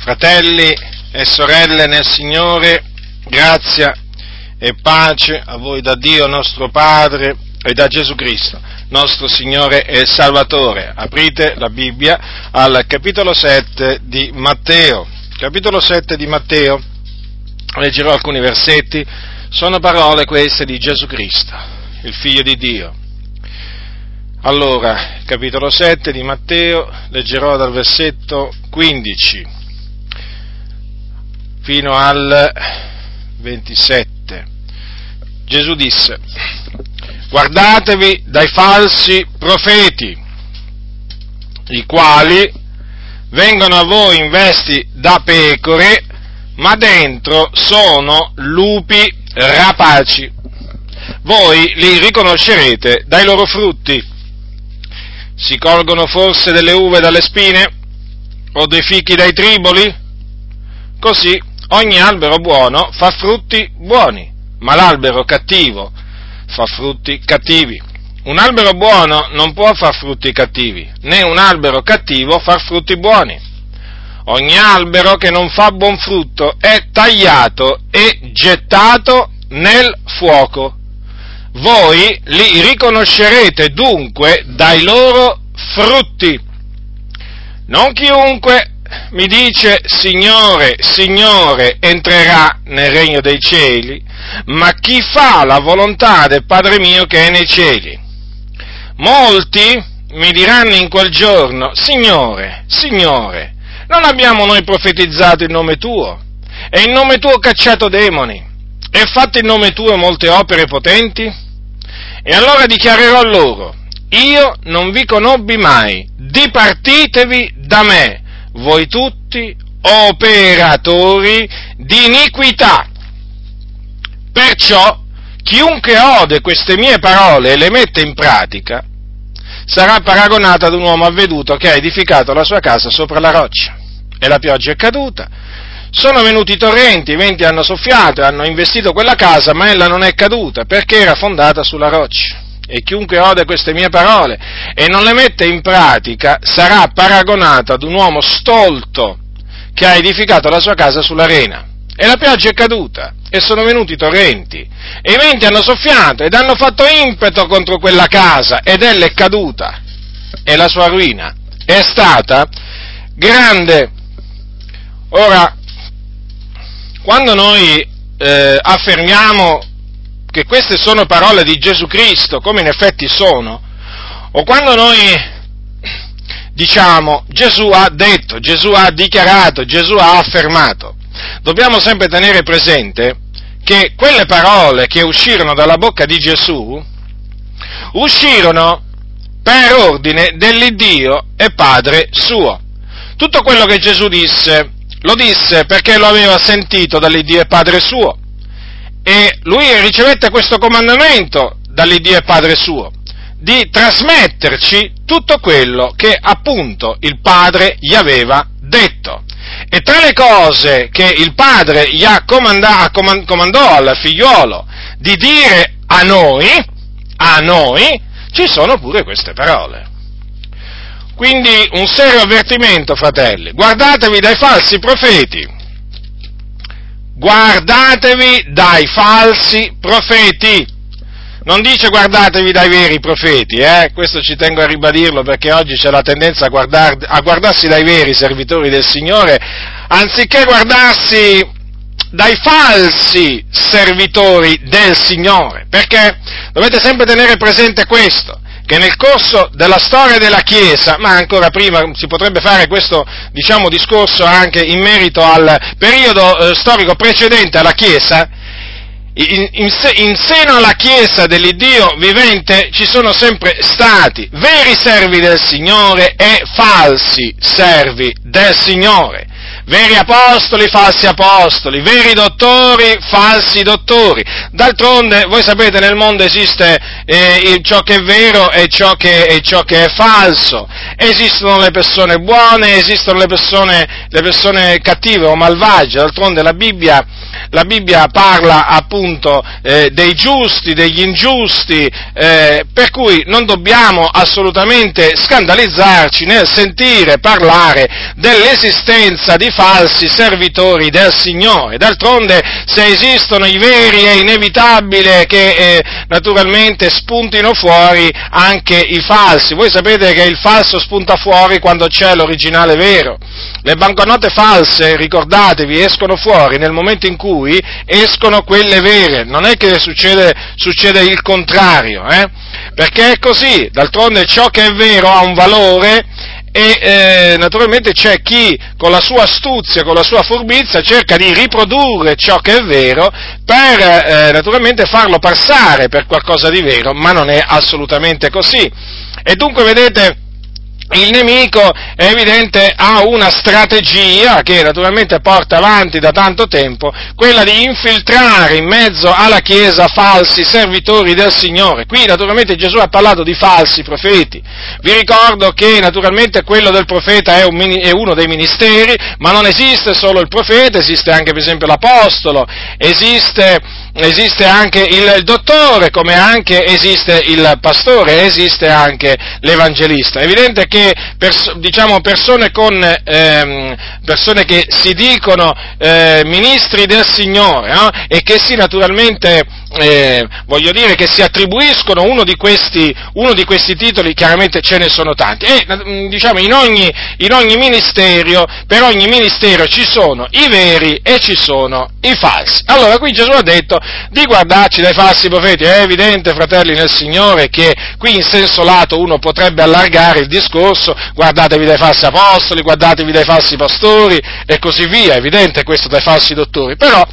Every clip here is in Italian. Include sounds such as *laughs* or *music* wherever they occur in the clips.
Fratelli e sorelle nel Signore, grazia e pace a voi da Dio nostro Padre e da Gesù Cristo, nostro Signore e Salvatore. Aprite la Bibbia al capitolo 7 di Matteo. Capitolo 7 di Matteo, leggerò alcuni versetti, sono parole queste di Gesù Cristo, il Figlio di Dio. Allora, capitolo 7 di Matteo, leggerò dal versetto 15 fino al 27. Gesù disse, guardatevi dai falsi profeti, i quali vengono a voi in vesti da pecore, ma dentro sono lupi rapaci. Voi li riconoscerete dai loro frutti. Si colgono forse delle uve dalle spine o dei fichi dai triboli? Così Ogni albero buono fa frutti buoni, ma l'albero cattivo fa frutti cattivi. Un albero buono non può far frutti cattivi, né un albero cattivo far frutti buoni. Ogni albero che non fa buon frutto è tagliato e gettato nel fuoco. Voi li riconoscerete dunque dai loro frutti. Non chiunque mi dice Signore, Signore, entrerà nel regno dei cieli, ma chi fa la volontà del Padre mio che è nei cieli. Molti mi diranno in quel giorno, Signore, Signore, non abbiamo noi profetizzato in nome tuo, e in nome tuo cacciato demoni, e fatto in nome tuo molte opere potenti? E allora dichiarerò loro, io non vi conobbi mai, dipartitevi da me, voi tutti operatori di iniquità. Perciò chiunque ode queste mie parole e le mette in pratica sarà paragonato ad un uomo avveduto che ha edificato la sua casa sopra la roccia. E la pioggia è caduta. Sono venuti i torrenti, i venti hanno soffiato, hanno investito quella casa, ma ella non è caduta perché era fondata sulla roccia e chiunque ode queste mie parole e non le mette in pratica sarà paragonato ad un uomo stolto che ha edificato la sua casa sull'arena. E la pioggia è caduta, e sono venuti i torrenti, e i venti hanno soffiato ed hanno fatto impeto contro quella casa, ed ella è caduta, e la sua ruina è stata grande. Ora, quando noi eh, affermiamo che queste sono parole di Gesù Cristo, come in effetti sono, o quando noi diciamo Gesù ha detto, Gesù ha dichiarato, Gesù ha affermato, dobbiamo sempre tenere presente che quelle parole che uscirono dalla bocca di Gesù uscirono per ordine dell'Iddio e Padre suo. Tutto quello che Gesù disse, lo disse perché lo aveva sentito dall'Iddio e Padre suo e lui ricevette questo comandamento dall'Iddio e Padre suo, di trasmetterci tutto quello che appunto il Padre gli aveva detto. E tra le cose che il Padre gli ha comandà, comandò al figliuolo di dire a noi, a noi, ci sono pure queste parole. Quindi un serio avvertimento, fratelli, guardatevi dai falsi profeti guardatevi dai falsi profeti. Non dice guardatevi dai veri profeti, eh? questo ci tengo a ribadirlo perché oggi c'è la tendenza a, guardar, a guardarsi dai veri servitori del Signore, anziché guardarsi dai falsi servitori del Signore, perché dovete sempre tenere presente questo, che nel corso della storia della Chiesa, ma ancora prima si potrebbe fare questo diciamo, discorso anche in merito al periodo eh, storico precedente alla Chiesa, in, in, in, seno alla Chiesa dell'Iddio vivente ci sono sempre stati veri servi del Signore e falsi servi del Signore veri apostoli, falsi apostoli, veri dottori, falsi dottori. D'altronde, voi sapete, nel mondo esiste eh, ciò che è vero e ciò che, e ciò che, è falso. Esistono le persone buone, esistono le persone, le persone cattive o malvagie. D'altronde la Bibbia, la Bibbia parla appunto eh, dei giusti, degli ingiusti, eh, per cui non dobbiamo assolutamente scandalizzarci nel sentire parlare dell'esistenza di di falsi servitori del Signore. D'altronde, se esistono i veri è inevitabile che eh, naturalmente spuntino fuori anche i falsi. Voi sapete che il falso spunta fuori quando c'è l'originale vero. Le banconote false, ricordatevi, escono fuori nel momento in cui escono quelle vere. Non è che succede, succede il contrario, eh? perché è così. D'altronde ciò che è vero ha un valore e eh, naturalmente c'è chi con la sua astuzia, con la sua furbizia cerca di riprodurre ciò che è vero per eh, naturalmente farlo passare per qualcosa di vero, ma non è assolutamente così. E dunque vedete il nemico è evidente ha una strategia che naturalmente porta avanti da tanto tempo, quella di infiltrare in mezzo alla Chiesa falsi servitori del Signore. Qui naturalmente Gesù ha parlato di falsi profeti. Vi ricordo che naturalmente quello del profeta è, un, è uno dei ministeri, ma non esiste solo il profeta, esiste anche per esempio l'apostolo, esiste esiste anche il dottore, come anche esiste il pastore, esiste anche l'evangelista. È evidente che pers- diciamo, persone, con, ehm, persone, che si dicono eh, ministri del Signore no? e che si naturalmente eh, voglio dire che si attribuiscono uno di, questi, uno di questi titoli, chiaramente ce ne sono tanti. E mm, diciamo in ogni, in ogni ministero, per ogni ministero ci sono i veri e ci sono i falsi. Allora qui Gesù ha detto di guardarci dai falsi profeti. È evidente, fratelli nel Signore, che qui in senso lato uno potrebbe allargare il discorso, guardatevi dai falsi apostoli, guardatevi dai falsi pastori e così via, è evidente questo dai falsi dottori, però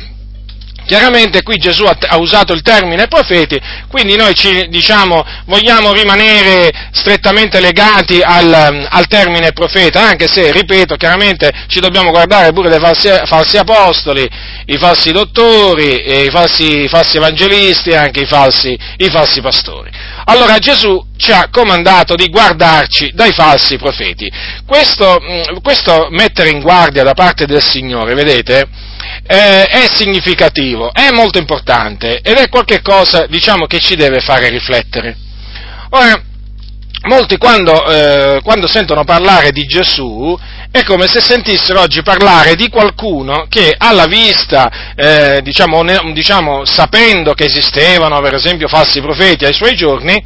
Chiaramente qui Gesù ha, usato il termine profeti, quindi noi ci, diciamo, vogliamo rimanere strettamente legati al, al, termine profeta, anche se, ripeto, chiaramente ci dobbiamo guardare pure dai falsi, falsi apostoli, i falsi dottori, i falsi, i falsi, evangelisti e anche i falsi, i falsi pastori. Allora Gesù ci ha comandato di guardarci dai falsi profeti. Questo, questo mettere in guardia da parte del Signore, vedete, eh, è significativo, è molto importante ed è qualcosa, diciamo, che ci deve fare riflettere. Ora, molti quando, eh, quando, sentono parlare di Gesù è come se sentissero oggi parlare di qualcuno che alla vista, eh, diciamo, ne, diciamo, sapendo che esistevano per esempio falsi profeti ai suoi giorni,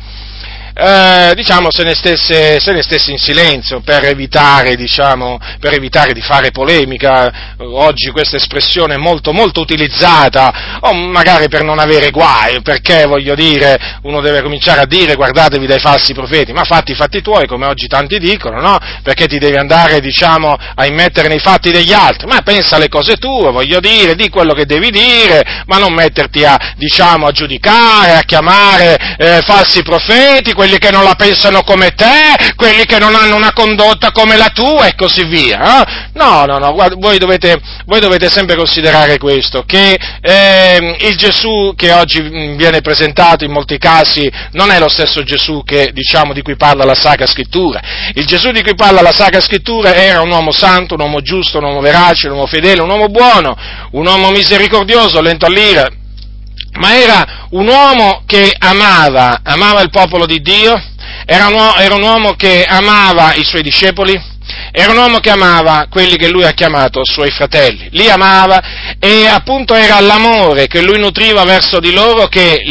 eh, diciamo, se ne, stesse, se ne, stesse, in silenzio per evitare, diciamo, per evitare, di fare polemica. Oggi questa espressione è molto, molto utilizzata, o magari per non avere guai, perché voglio dire, uno deve cominciare a dire guardatevi dai falsi profeti, ma fatti i fatti tuoi, come oggi tanti dicono, no? Perché ti devi andare, diciamo, a immettere nei fatti degli altri, ma pensa alle cose tue, voglio dire, di quello che devi dire, ma non metterti a, diciamo, a giudicare, a chiamare eh, falsi profeti, quelli che non la pensano come te, quelli che non hanno una condotta come la tua e così via. Eh? No, no, no, guarda, voi, dovete, voi, dovete, sempre considerare questo, che eh, il Gesù che oggi viene presentato in molti casi non è lo stesso Gesù che, diciamo, di cui parla la Sacra Scrittura. Il Gesù di cui parla la Sacra Scrittura era un uomo santo, un uomo giusto, un uomo verace, un uomo fedele, un uomo buono, un uomo misericordioso, lento all'ira, ma era un uomo che amava, amava il popolo di Dio, era un, uomo, era un uomo che amava i suoi discepoli, era un uomo che amava quelli che lui ha chiamato suoi fratelli, li amava e appunto era l'amore che lui nutriva verso di loro che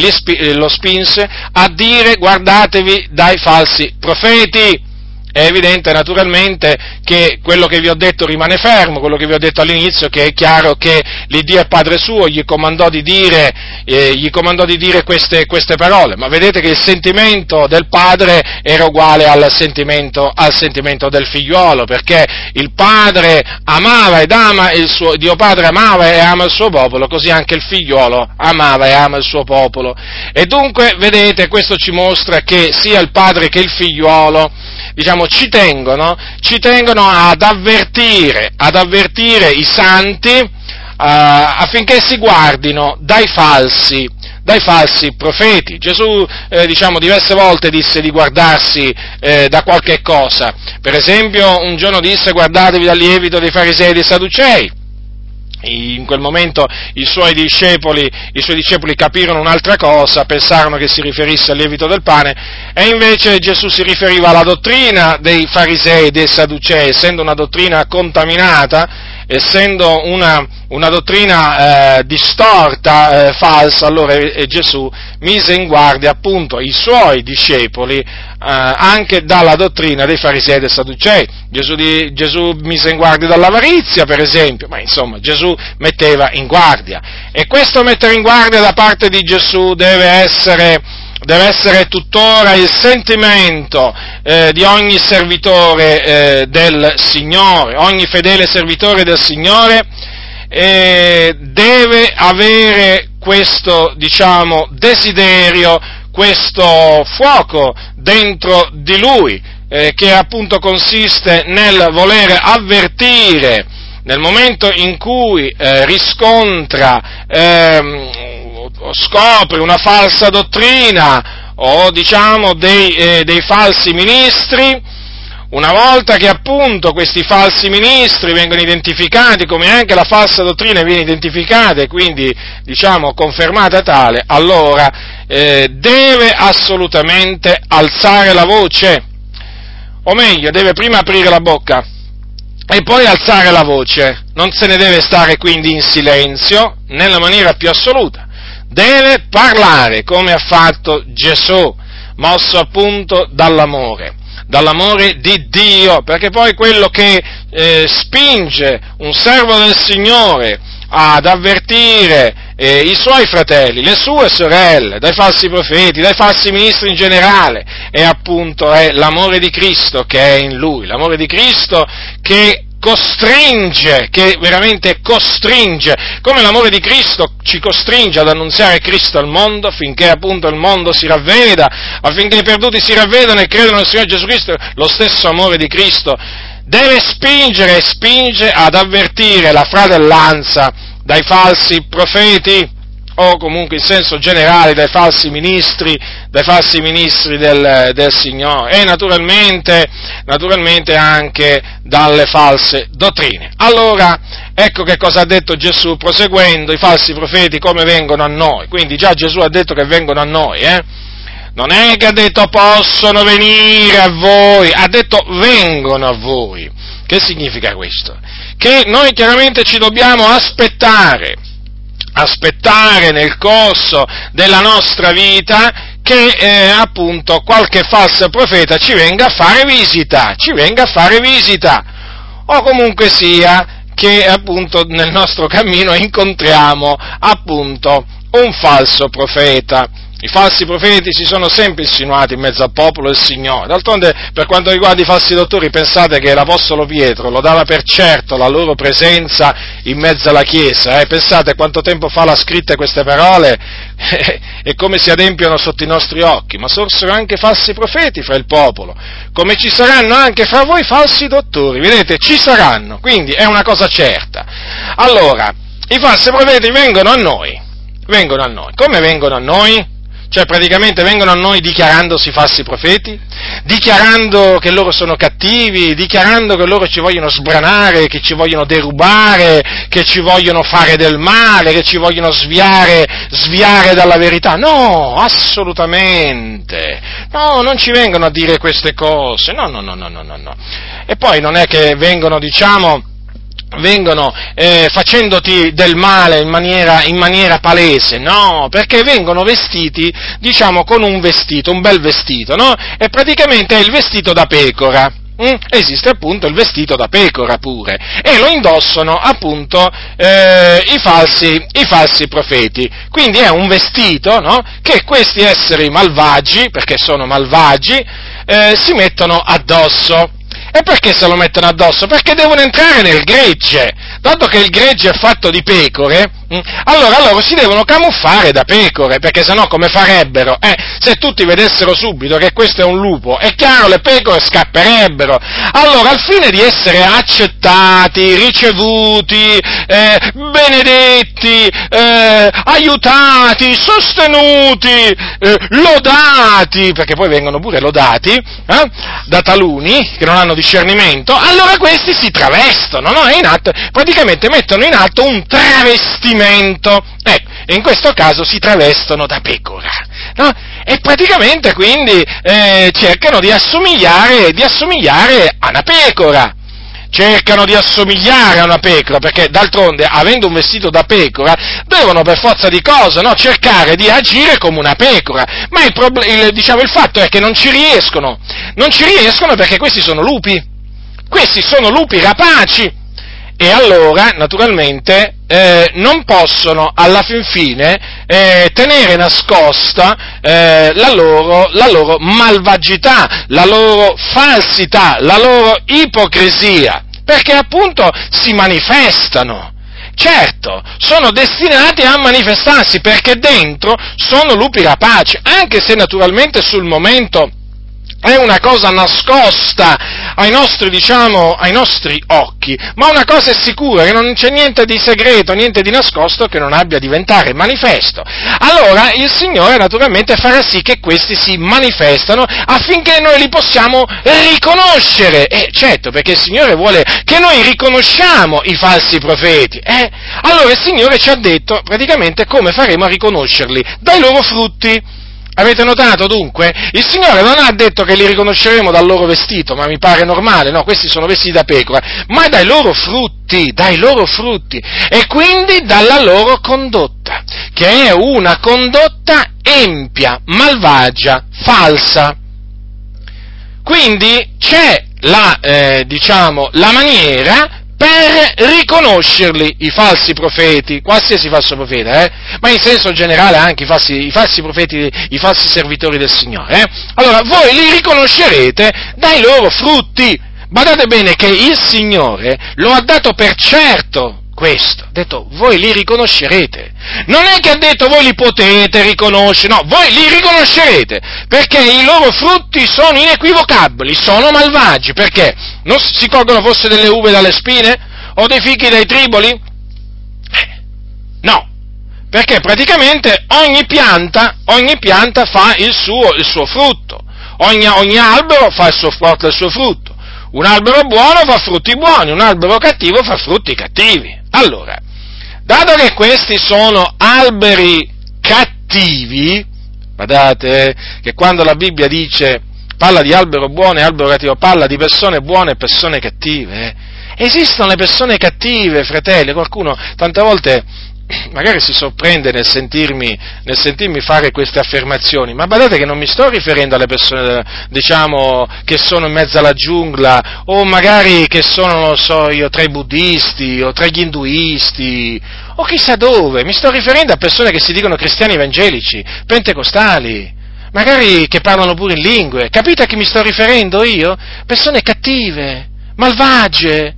lo spinse a dire guardatevi dai falsi profeti. È evidente naturalmente che quello che vi ho detto rimane fermo, quello che vi ho detto all'inizio, che è chiaro che l'Iddio è Padre suo, gli comandò di dire, eh, comandò di dire queste, queste, parole, ma vedete che il sentimento del Padre era uguale al sentimento, al sentimento del figliuolo, perché il Padre amava ed ama il suo, Dio Padre amava e ama il suo popolo, così anche il figliuolo amava e ama il suo popolo. E dunque, vedete, questo ci mostra che sia il Padre che il figliuolo, diciamo, ci tengono, ci tengono ad avvertire, ad avvertire i santi uh, affinché si guardino dai falsi, dai falsi profeti. Gesù, eh, diciamo, diverse volte disse di guardarsi eh, da qualche cosa. Per esempio, un giorno disse guardatevi dal lievito dei farisei e dei sadducei in quel momento i suoi, discepoli, i suoi discepoli capirono un'altra cosa, pensarono che si riferisse al lievito del pane, e invece Gesù si riferiva alla dottrina dei farisei e dei sadducei, essendo una dottrina contaminata, essendo una, una dottrina eh, distorta, eh, falsa, allora Gesù mise in guardia appunto i suoi discepoli eh, anche dalla dottrina dei farisei e dei sadducei. Gesù, di, Gesù mise in guardia dall'avarizia, per esempio, ma insomma Gesù metteva in guardia. E questo mettere in guardia da parte di Gesù deve essere deve essere tuttora il sentimento eh, di ogni servitore eh, del Signore, ogni fedele servitore del Signore eh, deve avere questo, diciamo, desiderio, questo fuoco dentro di lui, eh, che appunto consiste nel volere avvertire nel momento in cui eh, riscontra o scopre una falsa dottrina o diciamo dei, eh, dei falsi ministri, una volta che appunto questi falsi ministri vengono identificati, come anche la falsa dottrina viene identificata e quindi diciamo confermata tale, allora eh, deve assolutamente alzare la voce, o meglio, deve prima aprire la bocca e poi alzare la voce, non se ne deve stare quindi in silenzio nella maniera più assoluta deve parlare come ha fatto Gesù, mosso appunto dall'amore, dall'amore di Dio, perché poi quello che eh, spinge un servo del Signore ad avvertire eh, i suoi fratelli, le sue sorelle, dai falsi profeti, dai falsi ministri in generale, è appunto è l'amore di Cristo che è in lui, l'amore di Cristo che costringe, che veramente costringe, come l'amore di Cristo ci costringe ad annunziare Cristo al mondo affinché appunto il mondo si ravveda, affinché i perduti si ravvedano e credano nel Signore Gesù Cristo, lo stesso amore di Cristo deve spingere e spinge ad avvertire la fratellanza dai falsi profeti o comunque in senso generale dai falsi ministri, dai falsi ministri del, del Signore e naturalmente, naturalmente anche dalle false dottrine. Allora, ecco che cosa ha detto Gesù proseguendo, i falsi profeti come vengono a noi, quindi già Gesù ha detto che vengono a noi, eh? Non è che ha detto possono venire a voi, ha detto vengono a voi. Che significa questo? Che noi chiaramente ci dobbiamo aspettare aspettare nel corso della nostra vita che eh, appunto qualche falso profeta ci venga a fare visita, ci venga a fare visita, o comunque sia che appunto nel nostro cammino incontriamo appunto un falso profeta. I falsi profeti si sono sempre insinuati in mezzo al popolo del Signore. D'altronde, per quanto riguarda i falsi dottori, pensate che l'Apostolo Pietro lo dava per certo la loro presenza in mezzo alla Chiesa. Eh? Pensate quanto tempo fa l'ha scritte queste parole *laughs* e come si adempiono sotto i nostri occhi. Ma sorsero anche falsi profeti fra il popolo, come ci saranno anche fra voi falsi dottori. Vedete, ci saranno, quindi è una cosa certa. Allora, i falsi profeti vengono a noi. Vengono a noi. Come vengono a noi? Cioè praticamente vengono a noi dichiarandosi falsi profeti, dichiarando che loro sono cattivi, dichiarando che loro ci vogliono sbranare, che ci vogliono derubare, che ci vogliono fare del male, che ci vogliono sviare, sviare dalla verità. No, assolutamente. No, non ci vengono a dire queste cose. No, no, no, no, no, no. E poi non è che vengono, diciamo, vengono eh, facendoti del male in maniera, in maniera, palese, no, perché vengono vestiti, diciamo, con un vestito, un bel vestito, no? E praticamente è il vestito da pecora. Mm? Esiste appunto il vestito da pecora pure e lo indossano appunto eh, i, falsi, i, falsi, profeti. Quindi è un vestito no? che questi esseri malvagi, perché sono malvagi, eh, si mettono addosso. E perché se lo mettono addosso? Perché devono entrare nel gregge. Dato che il gregge è fatto di pecore, mm, allora loro si devono camuffare da pecore, perché sennò come farebbero? Eh, se tutti vedessero subito che questo è un lupo, è chiaro, le pecore scapperebbero. Allora, al fine di essere accettati, ricevuti, eh, benedetti, eh, aiutati, sostenuti, eh, lodati, perché poi vengono pure lodati, eh, da taluni che non hanno discernimento, allora questi si travestono, no? in atto, praticamente mettono in atto un travestimento, ecco, e in questo caso si travestono da pecora, no? E praticamente quindi eh, cercano di assomigliare, di assomigliare a una pecora. cercano di assomigliare a una pecora, perché d'altronde, avendo un vestito da pecora, devono per forza di cose no, cercare di agire come una pecora. Ma il, prob- il, diciamo, il fatto è che non ci riescono, non ci riescono perché questi sono lupi, questi sono lupi rapaci. E allora, naturalmente, eh, non possono alla fin fine eh, tenere nascosta eh, la, loro, la loro malvagità, la loro falsità, la loro ipocrisia, perché appunto si manifestano. Certo, sono destinati a manifestarsi perché dentro sono lupi rapaci, anche se naturalmente sul momento è una cosa nascosta ai nostri, diciamo, ai nostri occhi, ma una cosa è sicura, che non c'è niente di segreto, niente di nascosto che non abbia a diventare manifesto. Allora il Signore naturalmente farà sì che questi si manifestano affinché noi li possiamo riconoscere. E certo, perché il Signore vuole che noi riconosciamo i falsi profeti. Eh? Allora il Signore ci ha detto praticamente come faremo a riconoscerli, dai loro frutti. Avete notato dunque? Il Signore non ha detto che li riconosceremo dal loro vestito, ma mi pare normale, no, questi sono vestiti da pecora, ma dai loro frutti, dai loro frutti, e quindi dalla loro condotta, che è una condotta empia, malvagia, falsa. Quindi c'è la, eh, diciamo, la maniera per riconoscerli, i falsi profeti, qualsiasi falso profeta, eh? ma in senso generale anche i falsi, i falsi profeti, i falsi servitori del Signore. Eh? Allora, voi li riconoscerete dai loro frutti. Badate bene che il Signore lo ha dato per certo questo, ha detto voi li riconoscerete. Non è che ha detto voi li potete riconoscere, no, voi li riconoscerete, perché i loro frutti sono inequivocabili, sono malvagi, perché? Non si colgono forse delle uve dalle spine? O dei fichi dai triboli? Eh, no, perché praticamente ogni pianta, ogni pianta fa il suo, il suo frutto, ogni, ogni, albero fa il suo, porta il suo frutto. Un albero buono fa frutti buoni, un albero cattivo fa frutti cattivi. Allora, dato che questi sono alberi cattivi, guardate che quando la Bibbia dice parla di albero buono e albero cattivo, parla di persone buone e persone cattive. Eh. Esistono le persone cattive, fratelli, qualcuno tante volte magari si sorprende nel sentirmi, nel sentirmi, fare queste affermazioni, ma badate che non mi sto riferendo alle persone, diciamo, che sono in mezzo alla giungla, o magari che sono, non so io, tra i buddisti, o tra gli induisti, o chissà dove, mi sto riferendo a persone che si dicono cristiani evangelici, pentecostali, magari che parlano pure in lingue, capite a chi mi sto riferendo io? Persone cattive, malvagie,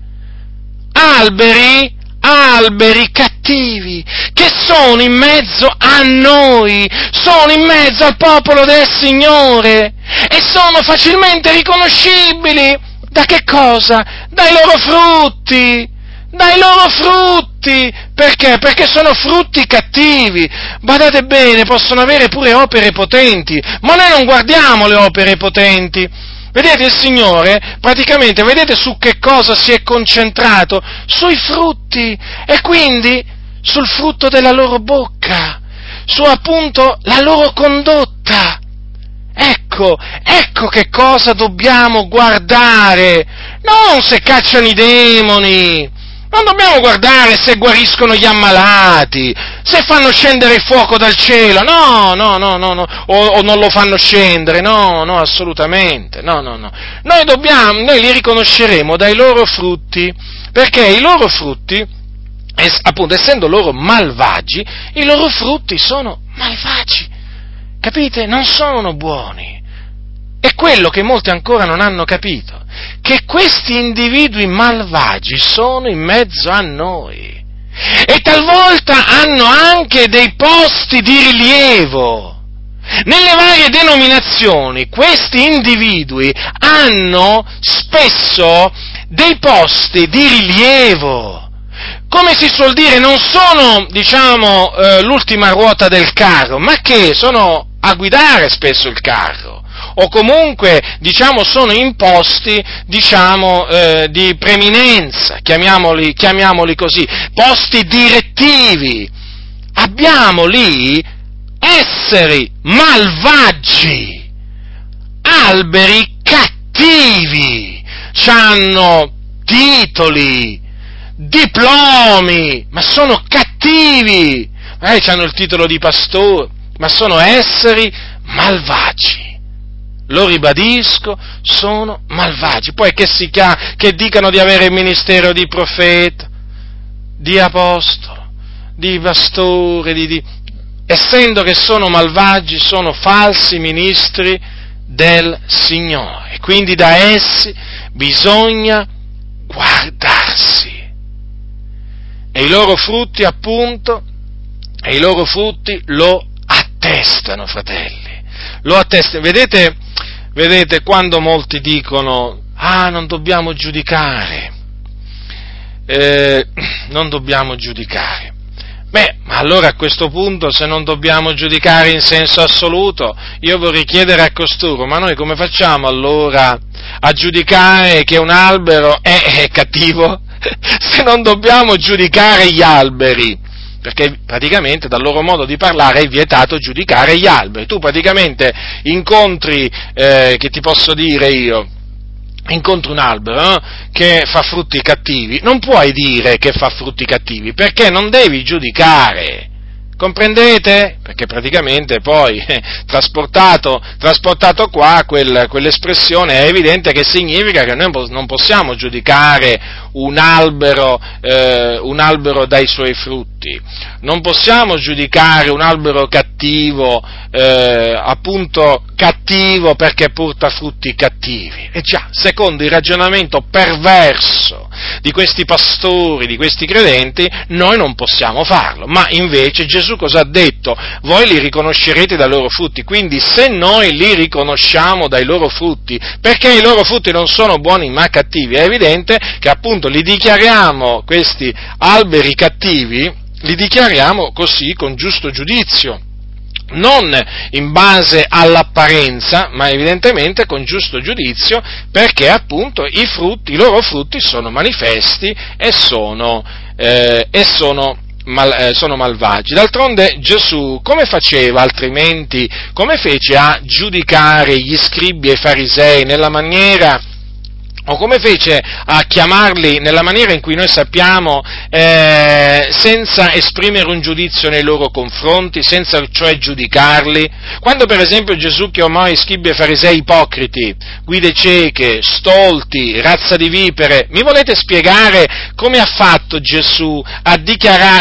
alberi, alberi cattivi che sono in mezzo a noi, sono in mezzo al popolo del Signore e sono facilmente riconoscibili. Da che cosa? Dai loro frutti, dai loro frutti. Perché? Perché sono frutti cattivi. Badate bene, possono avere pure opere potenti, ma noi non guardiamo le opere potenti Vedete il Signore, praticamente, vedete su che cosa si è concentrato? Sui frutti e quindi sul frutto della loro bocca, su appunto la loro condotta. Ecco, ecco che cosa dobbiamo guardare, non se cacciano i demoni, non dobbiamo guardare se guariscono gli ammalati, se fanno scendere il fuoco dal cielo, no, no, no, no, no. O, o, non lo fanno scendere, no, no, assolutamente, no, no, no. Noi dobbiamo, noi li riconosceremo dai loro frutti, perché i loro frutti, es, appunto, essendo loro malvagi, i loro frutti sono malvagi, capite? Non sono buoni. È quello che molti ancora non hanno capito che questi individui malvagi sono in mezzo a noi e talvolta hanno anche dei posti di rilievo. Nelle varie denominazioni questi individui hanno spesso dei posti di rilievo. Come si suol dire, non sono, diciamo, eh, l'ultima ruota del carro, ma che sono a guidare spesso il carro o comunque diciamo, sono imposti diciamo, eh, di preminenza, chiamiamoli, chiamiamoli così, posti direttivi. Abbiamo lì esseri malvagi, alberi cattivi, hanno titoli, diplomi, ma sono cattivi. Magari hanno il titolo di pastore, ma sono esseri malvagi. Lo ribadisco, sono malvagi. Poi che, si chiama, che dicano di avere il ministero di profeta, di apostolo, di pastore, di, di, essendo che sono malvagi, sono falsi ministri del Signore. Quindi da essi bisogna guardarsi. E i loro frutti, appunto, e i loro frutti lo attestano, fratelli. Lo attestano. Vedete, vedete quando molti dicono, ah, non dobbiamo giudicare, eh, *clears throat* non dobbiamo giudicare. Beh, ma allora a questo punto, se non dobbiamo giudicare in senso assoluto, io vorrei chiedere a costoro, ma noi come facciamo allora a giudicare che un albero è, è cattivo? *laughs* se non dobbiamo giudicare gli alberi? Perché praticamente dal loro modo di parlare è vietato giudicare gli alberi. Tu praticamente incontri, eh, che ti posso dire io, incontri un albero no? che fa frutti cattivi, non puoi dire che fa frutti cattivi, perché non devi giudicare. Comprendete? Perché praticamente poi, eh, trasportato, trasportato qua, quel, quell'espressione è evidente che significa che noi non possiamo giudicare un albero, eh, un albero dai suoi frutti, non possiamo giudicare un albero cattivo, eh, appunto cattivo perché porta frutti cattivi. E già, secondo il ragionamento perverso di questi pastori, di questi credenti, noi non possiamo farlo. Ma invece Gesù cosa ha detto? Voi li riconoscerete dai loro frutti. Quindi se noi li riconosciamo dai loro frutti, perché i loro frutti non sono buoni ma cattivi, è evidente che appunto li dichiariamo questi alberi cattivi, li dichiariamo così con giusto giudizio non in base all'apparenza, ma evidentemente con giusto giudizio, perché appunto i frutti, i loro frutti sono manifesti e sono, eh, e sono, mal, eh, sono malvagi. D'altronde Gesù come faceva altrimenti, come fece a giudicare gli scribi e i farisei nella maniera o come fece a chiamarli nella maniera in cui noi sappiamo, eh, senza esprimere un giudizio nei loro confronti, senza cioè giudicarli? Quando per esempio Gesù chiamò i schibbi e farisei ipocriti, guide cieche, stolti, razza di vipere, mi volete spiegare come ha fatto Gesù a,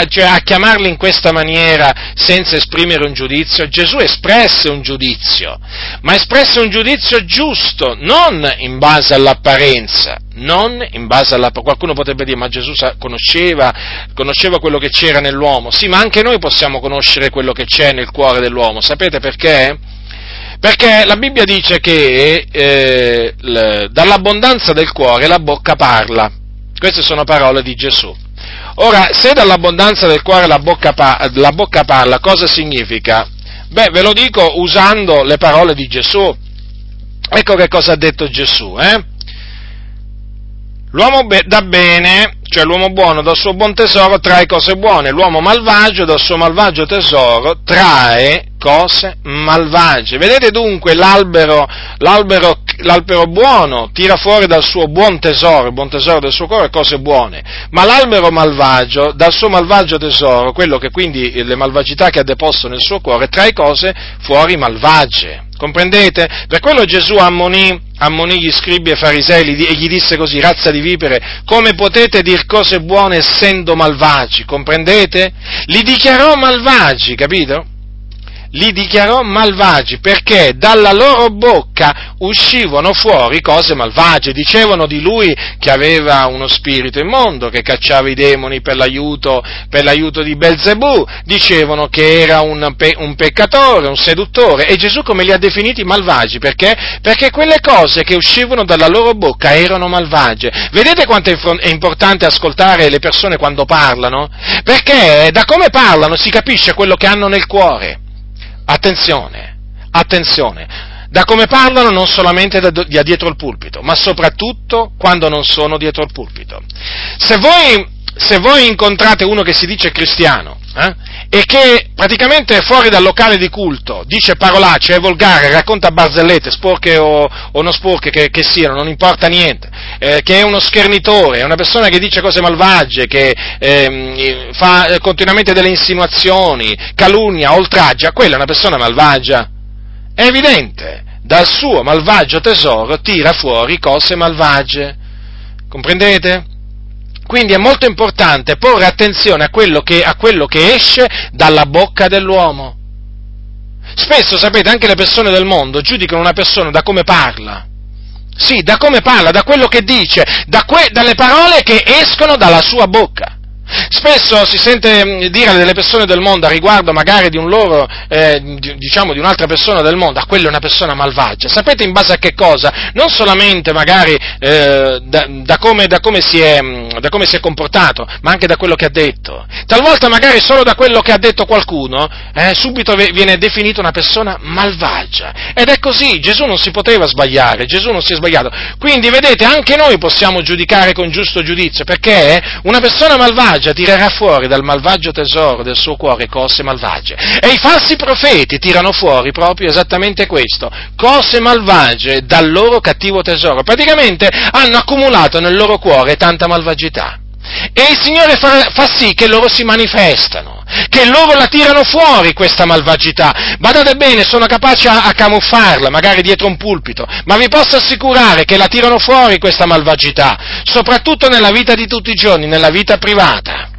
cioè a chiamarli in questa maniera senza esprimere un giudizio? Gesù espresse un giudizio, ma espresse un giudizio giusto, non in base all'apparenza, apparenza, non in base alla... Qualcuno potrebbe dire, ma Gesù conosceva, conosceva quello che c'era nell'uomo. Sì, ma anche noi possiamo conoscere quello che c'è nel cuore dell'uomo. Sapete perché? Perché la Bibbia dice che eh, l, dall'abbondanza del cuore la bocca parla. Queste sono parole di Gesù. Ora, se dall'abbondanza del cuore la bocca, la bocca parla, cosa significa? Beh, ve lo dico usando le parole di Gesù. Ecco che cosa ha detto Gesù, eh? L'uomo be- da bene, cioè l'uomo buono dal suo buon tesoro trae cose buone, l'uomo malvagio dal suo malvagio tesoro trae cose malvagie. Vedete dunque l'albero, l'albero, l'albero buono tira fuori dal suo buon tesoro, il buon tesoro del suo cuore, cose buone, ma l'albero malvagio dal suo malvagio tesoro, quello che quindi le malvagità che ha deposto nel suo cuore, trae cose fuori malvagie. Comprendete? Per quello Gesù ammonì, ammonì gli scribi e farisei e gli disse così, razza di vipere, come potete dir cose buone essendo malvagi? Comprendete? Li dichiarò malvagi, capito? Li dichiarò malvagi perché dalla loro bocca uscivano fuori cose malvagie, dicevano di lui che aveva uno spirito immondo, che cacciava i demoni per l'aiuto, per l'aiuto di Belzebù, dicevano che era un, pe- un, peccatore, un seduttore e Gesù come li ha definiti malvagi perché? Perché quelle cose che uscivano dalla loro bocca erano malvagie. Vedete quanto è importante ascoltare le persone quando parlano? Perché da come parlano si capisce quello che hanno nel cuore. Attenzione, attenzione, da come parlano non solamente da, da dietro il pulpito, ma soprattutto quando non sono dietro il pulpito. Se voi, se voi incontrate uno che si dice cristiano eh? e che praticamente è fuori dal locale di culto, dice parolacce, è volgare, racconta barzellette, sporche o, o non sporche che, che, siano, non importa niente, eh, che è uno schernitore, è una persona che dice cose malvagie, che eh, fa continuamente delle insinuazioni, calunnia, oltraggia, quella è una persona malvagia. È evidente, dal suo malvagio tesoro tira fuori cose malvagie. Comprendete? Quindi è molto importante porre attenzione a quello, che, a quello che esce dalla bocca dell'uomo. Spesso, sapete, anche le persone del mondo giudicano una persona da come parla. Sì, da come parla, da quello che dice, da que, dalle parole che escono dalla sua bocca. Spesso si sente mm, dire delle persone del mondo a riguardo magari di un loro, eh, diciamo di un'altra persona del mondo, a ah, quella è una persona malvagia. Sapete in base a che cosa? Non solamente magari eh, da, da, come, da, come è, mm, da, come, si è, comportato, ma anche da quello che ha detto. Talvolta magari solo da quello che ha detto qualcuno, eh, subito viene definita una persona malvagia. Ed è così, Gesù non si poteva sbagliare, Gesù non si è sbagliato. Quindi vedete, anche noi possiamo giudicare con giusto giudizio, perché una persona malvagia malvagia tirerà fuori dal malvagio tesoro del suo cuore cose malvagie. E i falsi profeti tirano fuori proprio esattamente questo, cose malvagie dal loro cattivo tesoro. Praticamente hanno accumulato nel loro cuore tanta malvagità. E il Signore fa, fa, sì che loro si manifestano, che loro la tirano fuori questa malvagità. Badate bene, sono capaci a, a, camuffarla, magari dietro un pulpito, ma vi posso assicurare che la tirano fuori questa malvagità, soprattutto nella vita di tutti i giorni, nella vita privata,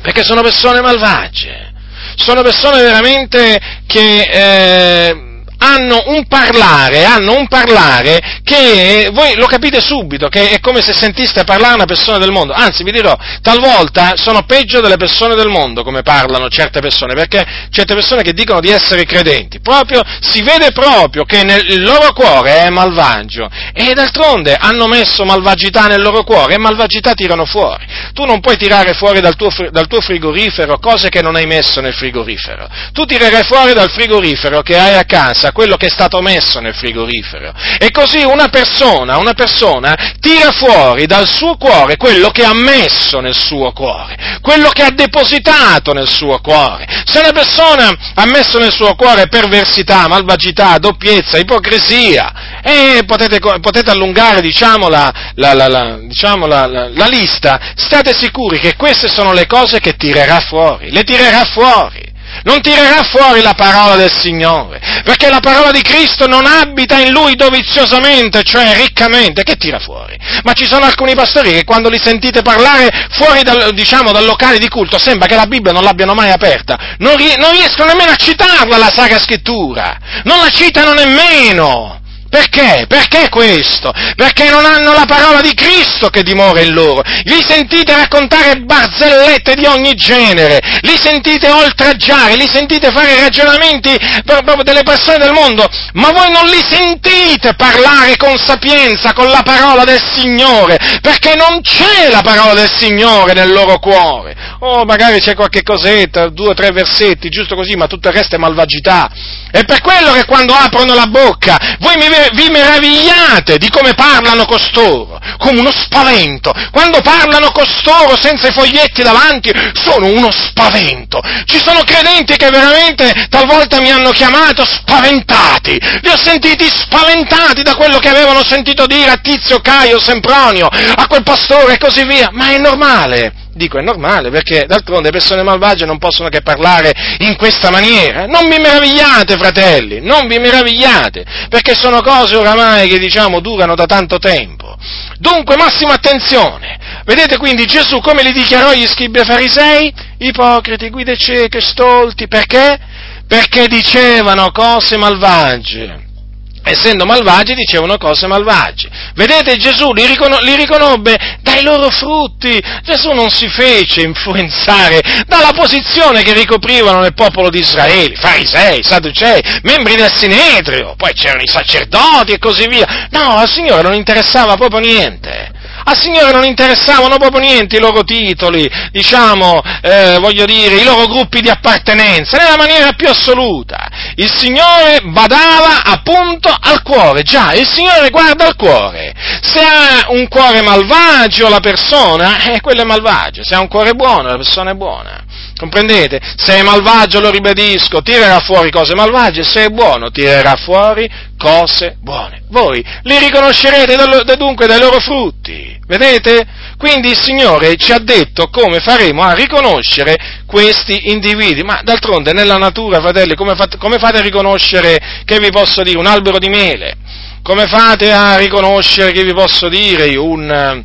perché sono persone malvagie, sono persone veramente che... Eh, hanno un parlare, hanno un parlare che voi lo capite subito, che è come se sentiste parlare una persona del mondo. Anzi, vi dirò, talvolta sono peggio delle persone del mondo come parlano certe persone, perché certe persone che dicono di essere credenti, proprio, si vede proprio che nel loro cuore è malvagio e d'altronde hanno messo malvagità nel loro cuore e malvagità tirano fuori. Tu non puoi tirare fuori dal tuo, dal tuo frigorifero cose che non hai messo nel frigorifero. Tu tirerai fuori dal frigorifero che hai a casa a quello che è stato messo nel frigorifero. E così una persona, una persona tira fuori dal suo cuore quello che ha messo nel suo cuore, quello che ha depositato nel suo cuore. Se una persona ha messo nel suo cuore perversità, malvagità, doppiezza, ipocrisia, e potete, potete allungare diciamo, la, la, la, diciamo la, lista, state sicuri che queste sono le cose che tirerà fuori, le tirerà fuori non tirerà fuori la parola del Signore, perché la parola di Cristo non abita in lui doviziosamente, cioè riccamente, che tira fuori? Ma ci sono alcuni pastori che quando li sentite parlare fuori dal, diciamo, dal locale di culto sembra che la Bibbia non l'abbiano mai aperta, non, non riescono nemmeno a citarla la Sacra Scrittura, non la citano nemmeno. Perché? Perché questo? Perché non hanno la parola di Cristo che dimora in loro. Li sentite raccontare barzellette di ogni genere, li sentite oltraggiare, li sentite fare ragionamenti proprio delle persone del mondo, ma voi non li sentite parlare con sapienza, con la parola del Signore, perché non c'è la parola del Signore nel loro cuore. Oh, magari c'è qualche cosetta, due o tre versetti, giusto così, ma tutto il resto è malvagità. È per quello che quando aprono la bocca, voi mi vi meravigliate di come parlano costoro, come uno spavento. Quando parlano costoro senza i foglietti davanti, sono uno spavento. Ci sono credenti che veramente talvolta mi hanno chiamato spaventati. Li ho sentiti spaventati da quello che avevano sentito dire a Tizio, Caio, Sempronio, a quel pastore e così via. Ma è normale. Dico, è normale, perché d'altronde le persone malvagie non possono che parlare in questa maniera. Non vi meravigliate, fratelli, non vi meravigliate, perché sono cose oramai che, diciamo, durano da tanto tempo. Dunque, massima attenzione. Vedete quindi Gesù come li dichiarò gli scribi e farisei? Ipocriti, guide cieche, stolti, perché? Perché dicevano cose malvagie essendo malvagi, dicevano cose malvagie. Vedete, Gesù li, ricono- li, riconobbe dai loro frutti. Gesù non si fece influenzare dalla posizione che ricoprivano nel popolo di Israele, farisei, sadducei, membri del Sinedrio, poi c'erano i sacerdoti e così via. No, al Signore non interessava proprio niente. Al Signore non interessavano proprio niente i loro titoli, diciamo, eh, voglio dire, i loro gruppi di appartenenza, nella maniera più assoluta. Il Signore badava appunto al cuore, già, il Signore guarda al cuore. Se ha un cuore malvagio la persona, eh, quello è malvagio, se ha un cuore buono la persona è buona. Comprendete? Se è malvagio, lo ribadisco, tirerà fuori cose malvagie, se è buono, tirerà fuori cose buone. Voi li riconoscerete dunque dai loro frutti. Vedete? Quindi il Signore ci ha detto come faremo a riconoscere questi individui. Ma d'altronde nella natura, fratelli, come fate, come fate a riconoscere, che vi posso dire, un albero di mele? Come fate a riconoscere, che vi posso dire, un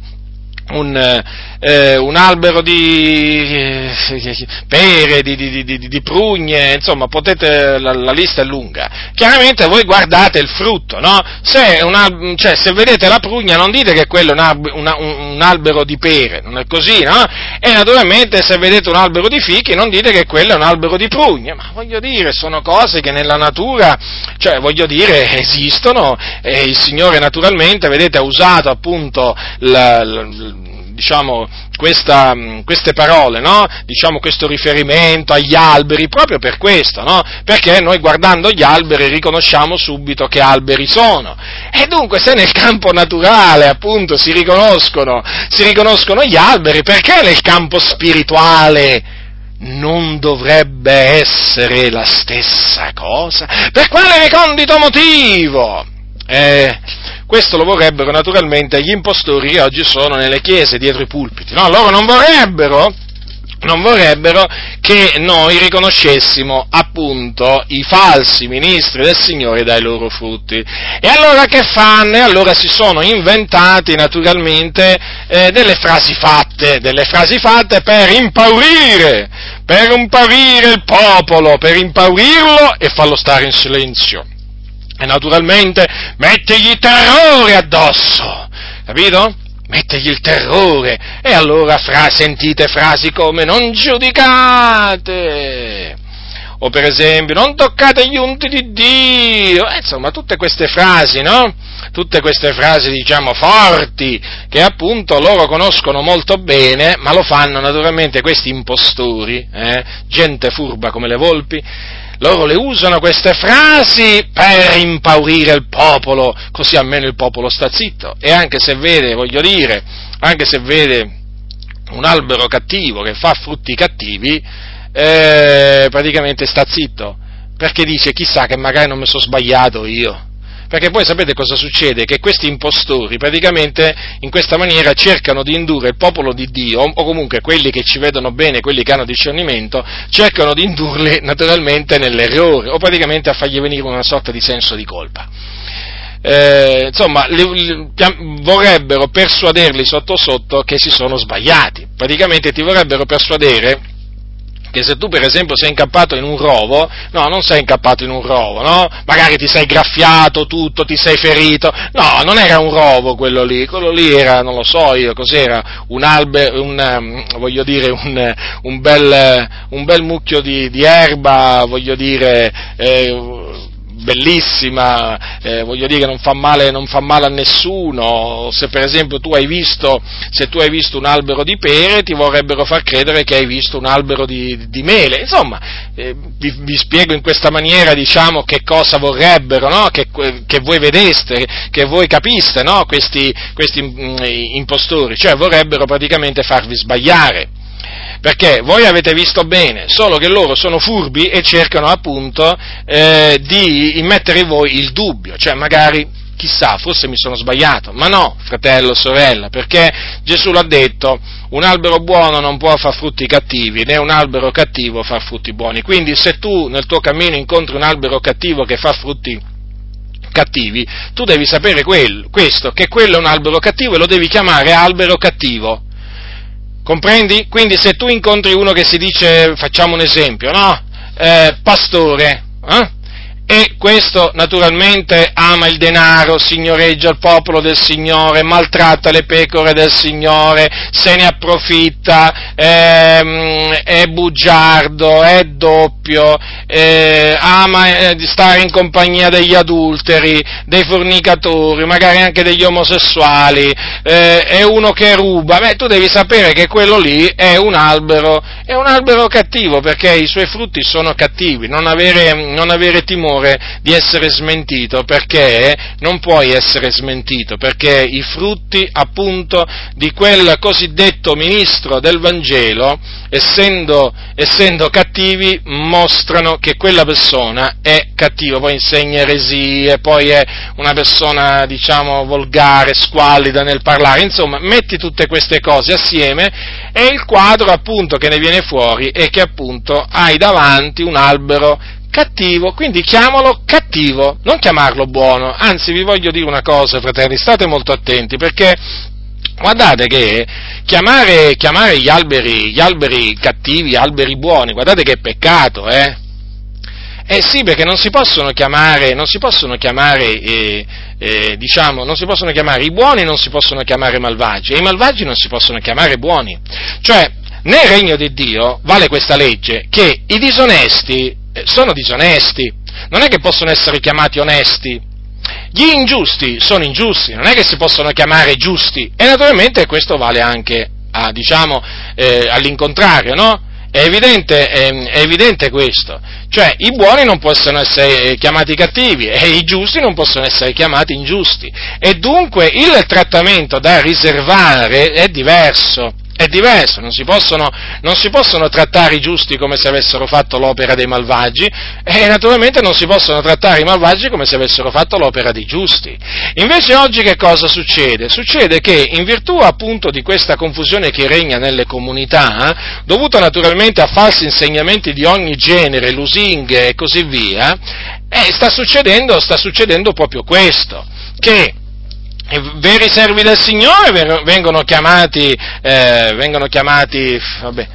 un, eh, un albero di eh, pere, di, di, di, di, prugne, insomma, potete, la, la, lista è lunga. Chiaramente voi guardate il frutto, no? Se, una, cioè, se vedete la prugna non dite che quello è un, una, un, albero di pere, non è così, no? E naturalmente se vedete un albero di fichi non dite che quello è un albero di prugne, ma voglio dire, sono cose che nella natura, cioè, voglio dire, esistono e il Signore naturalmente, vedete, ha usato appunto la, la diciamo, questa, queste parole, no? diciamo, questo riferimento agli alberi, proprio per questo, no? perché noi guardando gli alberi riconosciamo subito che alberi sono. E dunque se nel campo naturale appunto si riconoscono, si riconoscono gli alberi, perché nel campo spirituale non dovrebbe essere la stessa cosa? Per quale recondito motivo? Eh, questo lo vorrebbero naturalmente gli impostori che oggi sono nelle chiese dietro i pulpiti. No, loro non vorrebbero non vorrebbero che noi riconoscessimo appunto i falsi ministri del Signore dai loro frutti. E allora che fanno? E allora si sono inventati naturalmente eh, delle frasi fatte, delle frasi fatte per impaurire, per impaurire il popolo, per impaurirlo e farlo stare in silenzio e naturalmente mettegli terrore addosso, capito? Mettegli il terrore e allora fra, sentite frasi come non giudicate o per esempio non toccate gli unti di Dio, eh, insomma tutte queste frasi, no? Tutte queste frasi diciamo forti che appunto loro conoscono molto bene, ma lo fanno naturalmente questi impostori, eh? gente furba come le volpi, loro le usano queste frasi per impaurire il popolo, così almeno il popolo sta zitto. E anche se vede, voglio dire, anche se vede un albero cattivo che fa frutti cattivi, eh, praticamente sta zitto, perché dice chissà che magari non mi sono sbagliato io. Perché poi sapete cosa succede? Che questi impostori praticamente in questa maniera cercano di indurre il popolo di Dio, o comunque quelli che ci vedono bene, quelli che hanno discernimento, cercano di indurli naturalmente nell'errore, o praticamente a fargli venire una sorta di senso di colpa. Eh, insomma, li, li, vorrebbero persuaderli sotto sotto che si sono sbagliati, praticamente ti vorrebbero persuadere che se tu per esempio sei incappato in un rovo, no, non sei incappato in un rovo, no? Magari ti sei graffiato tutto, ti sei ferito, no, non era un rovo quello lì, quello lì era, non lo so io, cos'era, un albero, un, um, voglio dire, un, un, bel, un bel mucchio di, di erba, voglio dire, eh, bellissima, eh, voglio dire non fa, male, non fa male a nessuno, se per esempio tu hai visto, tu hai visto un albero di pere ti vorrebbero far credere che hai visto un albero di, di mele, insomma, eh, vi, vi, spiego in questa maniera diciamo che cosa vorrebbero, no? che, che, voi vedeste, che voi capiste no? questi, questi mm, impostori, cioè vorrebbero praticamente farvi sbagliare perché voi avete visto bene, solo che loro sono furbi e cercano appunto eh, di immettere in voi il dubbio, cioè magari chissà, forse mi sono sbagliato, ma no, fratello, sorella, perché Gesù l'ha detto, un albero buono non può far frutti cattivi, né un albero cattivo far frutti buoni. Quindi se tu nel tuo cammino incontri un albero cattivo che fa frutti cattivi, tu devi sapere quello, questo, che quello è un albero cattivo e lo devi chiamare albero cattivo. Comprendi? Quindi se tu incontri uno che si dice, facciamo un esempio, no? Eh, pastore, eh? E questo naturalmente ama il denaro, signoreggia il popolo del Signore, maltratta le pecore del Signore, se ne approfitta, ehm, è bugiardo, è doppio, eh, ama eh, stare in compagnia degli adulteri, dei fornicatori, magari anche degli omosessuali, eh, è uno che ruba. Beh, tu devi sapere che quello lì è un albero, è un albero cattivo perché i suoi frutti sono cattivi, non avere, non avere timore timore di essere smentito, perché non puoi essere smentito, perché i frutti appunto di quel cosiddetto ministro del Vangelo, essendo, essendo cattivi, mostrano che quella persona è cattiva, poi insegna eresie, poi è una persona, diciamo, volgare, squallida nel parlare, insomma, metti tutte queste cose assieme e il quadro appunto che ne viene fuori è che appunto hai davanti un albero cattivo, quindi chiamalo cattivo, non chiamarlo buono, anzi vi voglio dire una cosa, fratelli, state molto attenti perché guardate che chiamare, chiamare gli, alberi, gli alberi cattivi alberi buoni, guardate che peccato, eh? Eh sì, perché non si possono chiamare, non si possono chiamare, eh, eh, diciamo, non si possono chiamare i buoni, non si possono chiamare malvagi, e i malvagi non si possono chiamare buoni. Cioè, nel regno di Dio vale questa legge che i disonesti sono disonesti, non è che possono essere chiamati onesti. Gli ingiusti sono ingiusti, non è che si possono chiamare giusti. E naturalmente questo vale anche a, diciamo, eh, all'incontrario, no? È evidente, è, è evidente, questo. Cioè, i buoni non possono essere chiamati cattivi e i giusti non possono essere chiamati ingiusti. E dunque il trattamento da riservare è diverso è diverso, non si, possono, non si, possono, trattare i giusti come se avessero fatto l'opera dei malvagi e naturalmente non si possono trattare i malvagi come se avessero fatto l'opera dei giusti. Invece oggi che cosa succede? Succede che in virtù appunto di questa confusione che regna nelle comunità, dovuta naturalmente a falsi insegnamenti di ogni genere, lusinghe e così via, eh, sta, succedendo, sta succedendo proprio questo, che veri servi del Signore vengono chiamati, eh, vengono chiamati vabbè,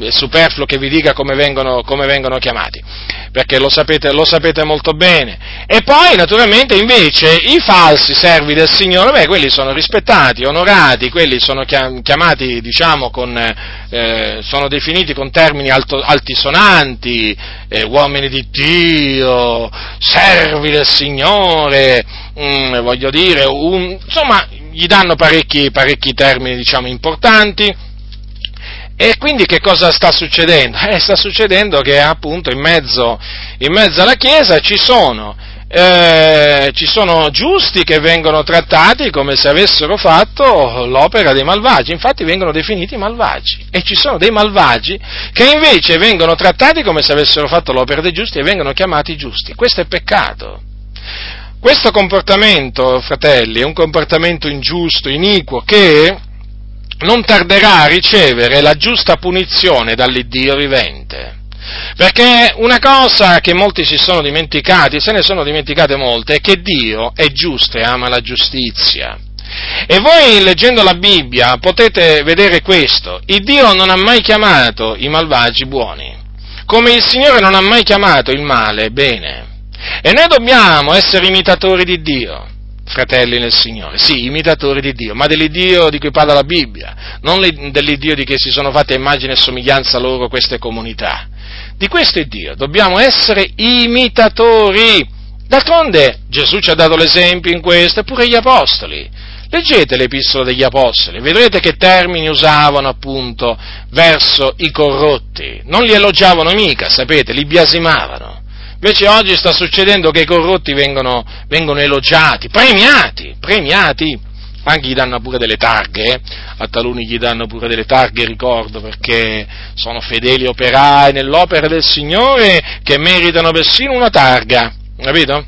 è superfluo che vi dica come vengono, come vengono chiamati, perché lo sapete, lo sapete, molto bene. E poi, naturalmente, invece, i falsi servi del Signore, beh, quelli sono rispettati, onorati, quelli sono chiamati, diciamo, con, eh, sono definiti con termini alto, altisonanti, eh, uomini di Dio, servi del Signore, mm, voglio dire, un, insomma, gli danno parecchi, parecchi termini, diciamo, importanti e quindi che cosa sta succedendo? Eh, sta succedendo che appunto in mezzo, in mezzo alla Chiesa ci sono, eh, ci sono giusti che vengono trattati come se avessero fatto l'opera dei malvagi, infatti vengono definiti malvagi, e ci sono dei malvagi che invece vengono trattati come se avessero fatto l'opera dei giusti e vengono chiamati giusti. Questo è peccato. Questo comportamento, fratelli, è un comportamento ingiusto, iniquo, che non tarderà a ricevere la giusta punizione dall'Iddio vivente. Perché una cosa che molti si sono dimenticati, se ne sono dimenticate molte, è che Dio è giusto e ama la giustizia. E voi leggendo la Bibbia potete vedere questo, il Dio non ha mai chiamato i malvagi buoni, come il Signore non ha mai chiamato il male bene. E noi dobbiamo essere imitatori di Dio fratelli nel Signore, sì, imitatori di Dio, ma dell'Iddio di cui parla la Bibbia, non dell'Iddio di che si sono fatte immagine e somiglianza loro queste comunità. Di questo è Dio, dobbiamo essere imitatori. D'altronde Gesù ci ha dato l'esempio in questo, e pure gli Apostoli. Leggete l'Epistola degli Apostoli, vedrete che termini usavano appunto verso i corrotti. Non li elogiavano mica, sapete, li biasimavano. Invece oggi sta succedendo che i corrotti vengono, vengono elogiati, premiati, premiati. Anche gli danno pure delle targhe, eh? a taluni gli danno pure delle targhe, ricordo, perché sono fedeli operai nell'opera del Signore che meritano persino una targa, capito?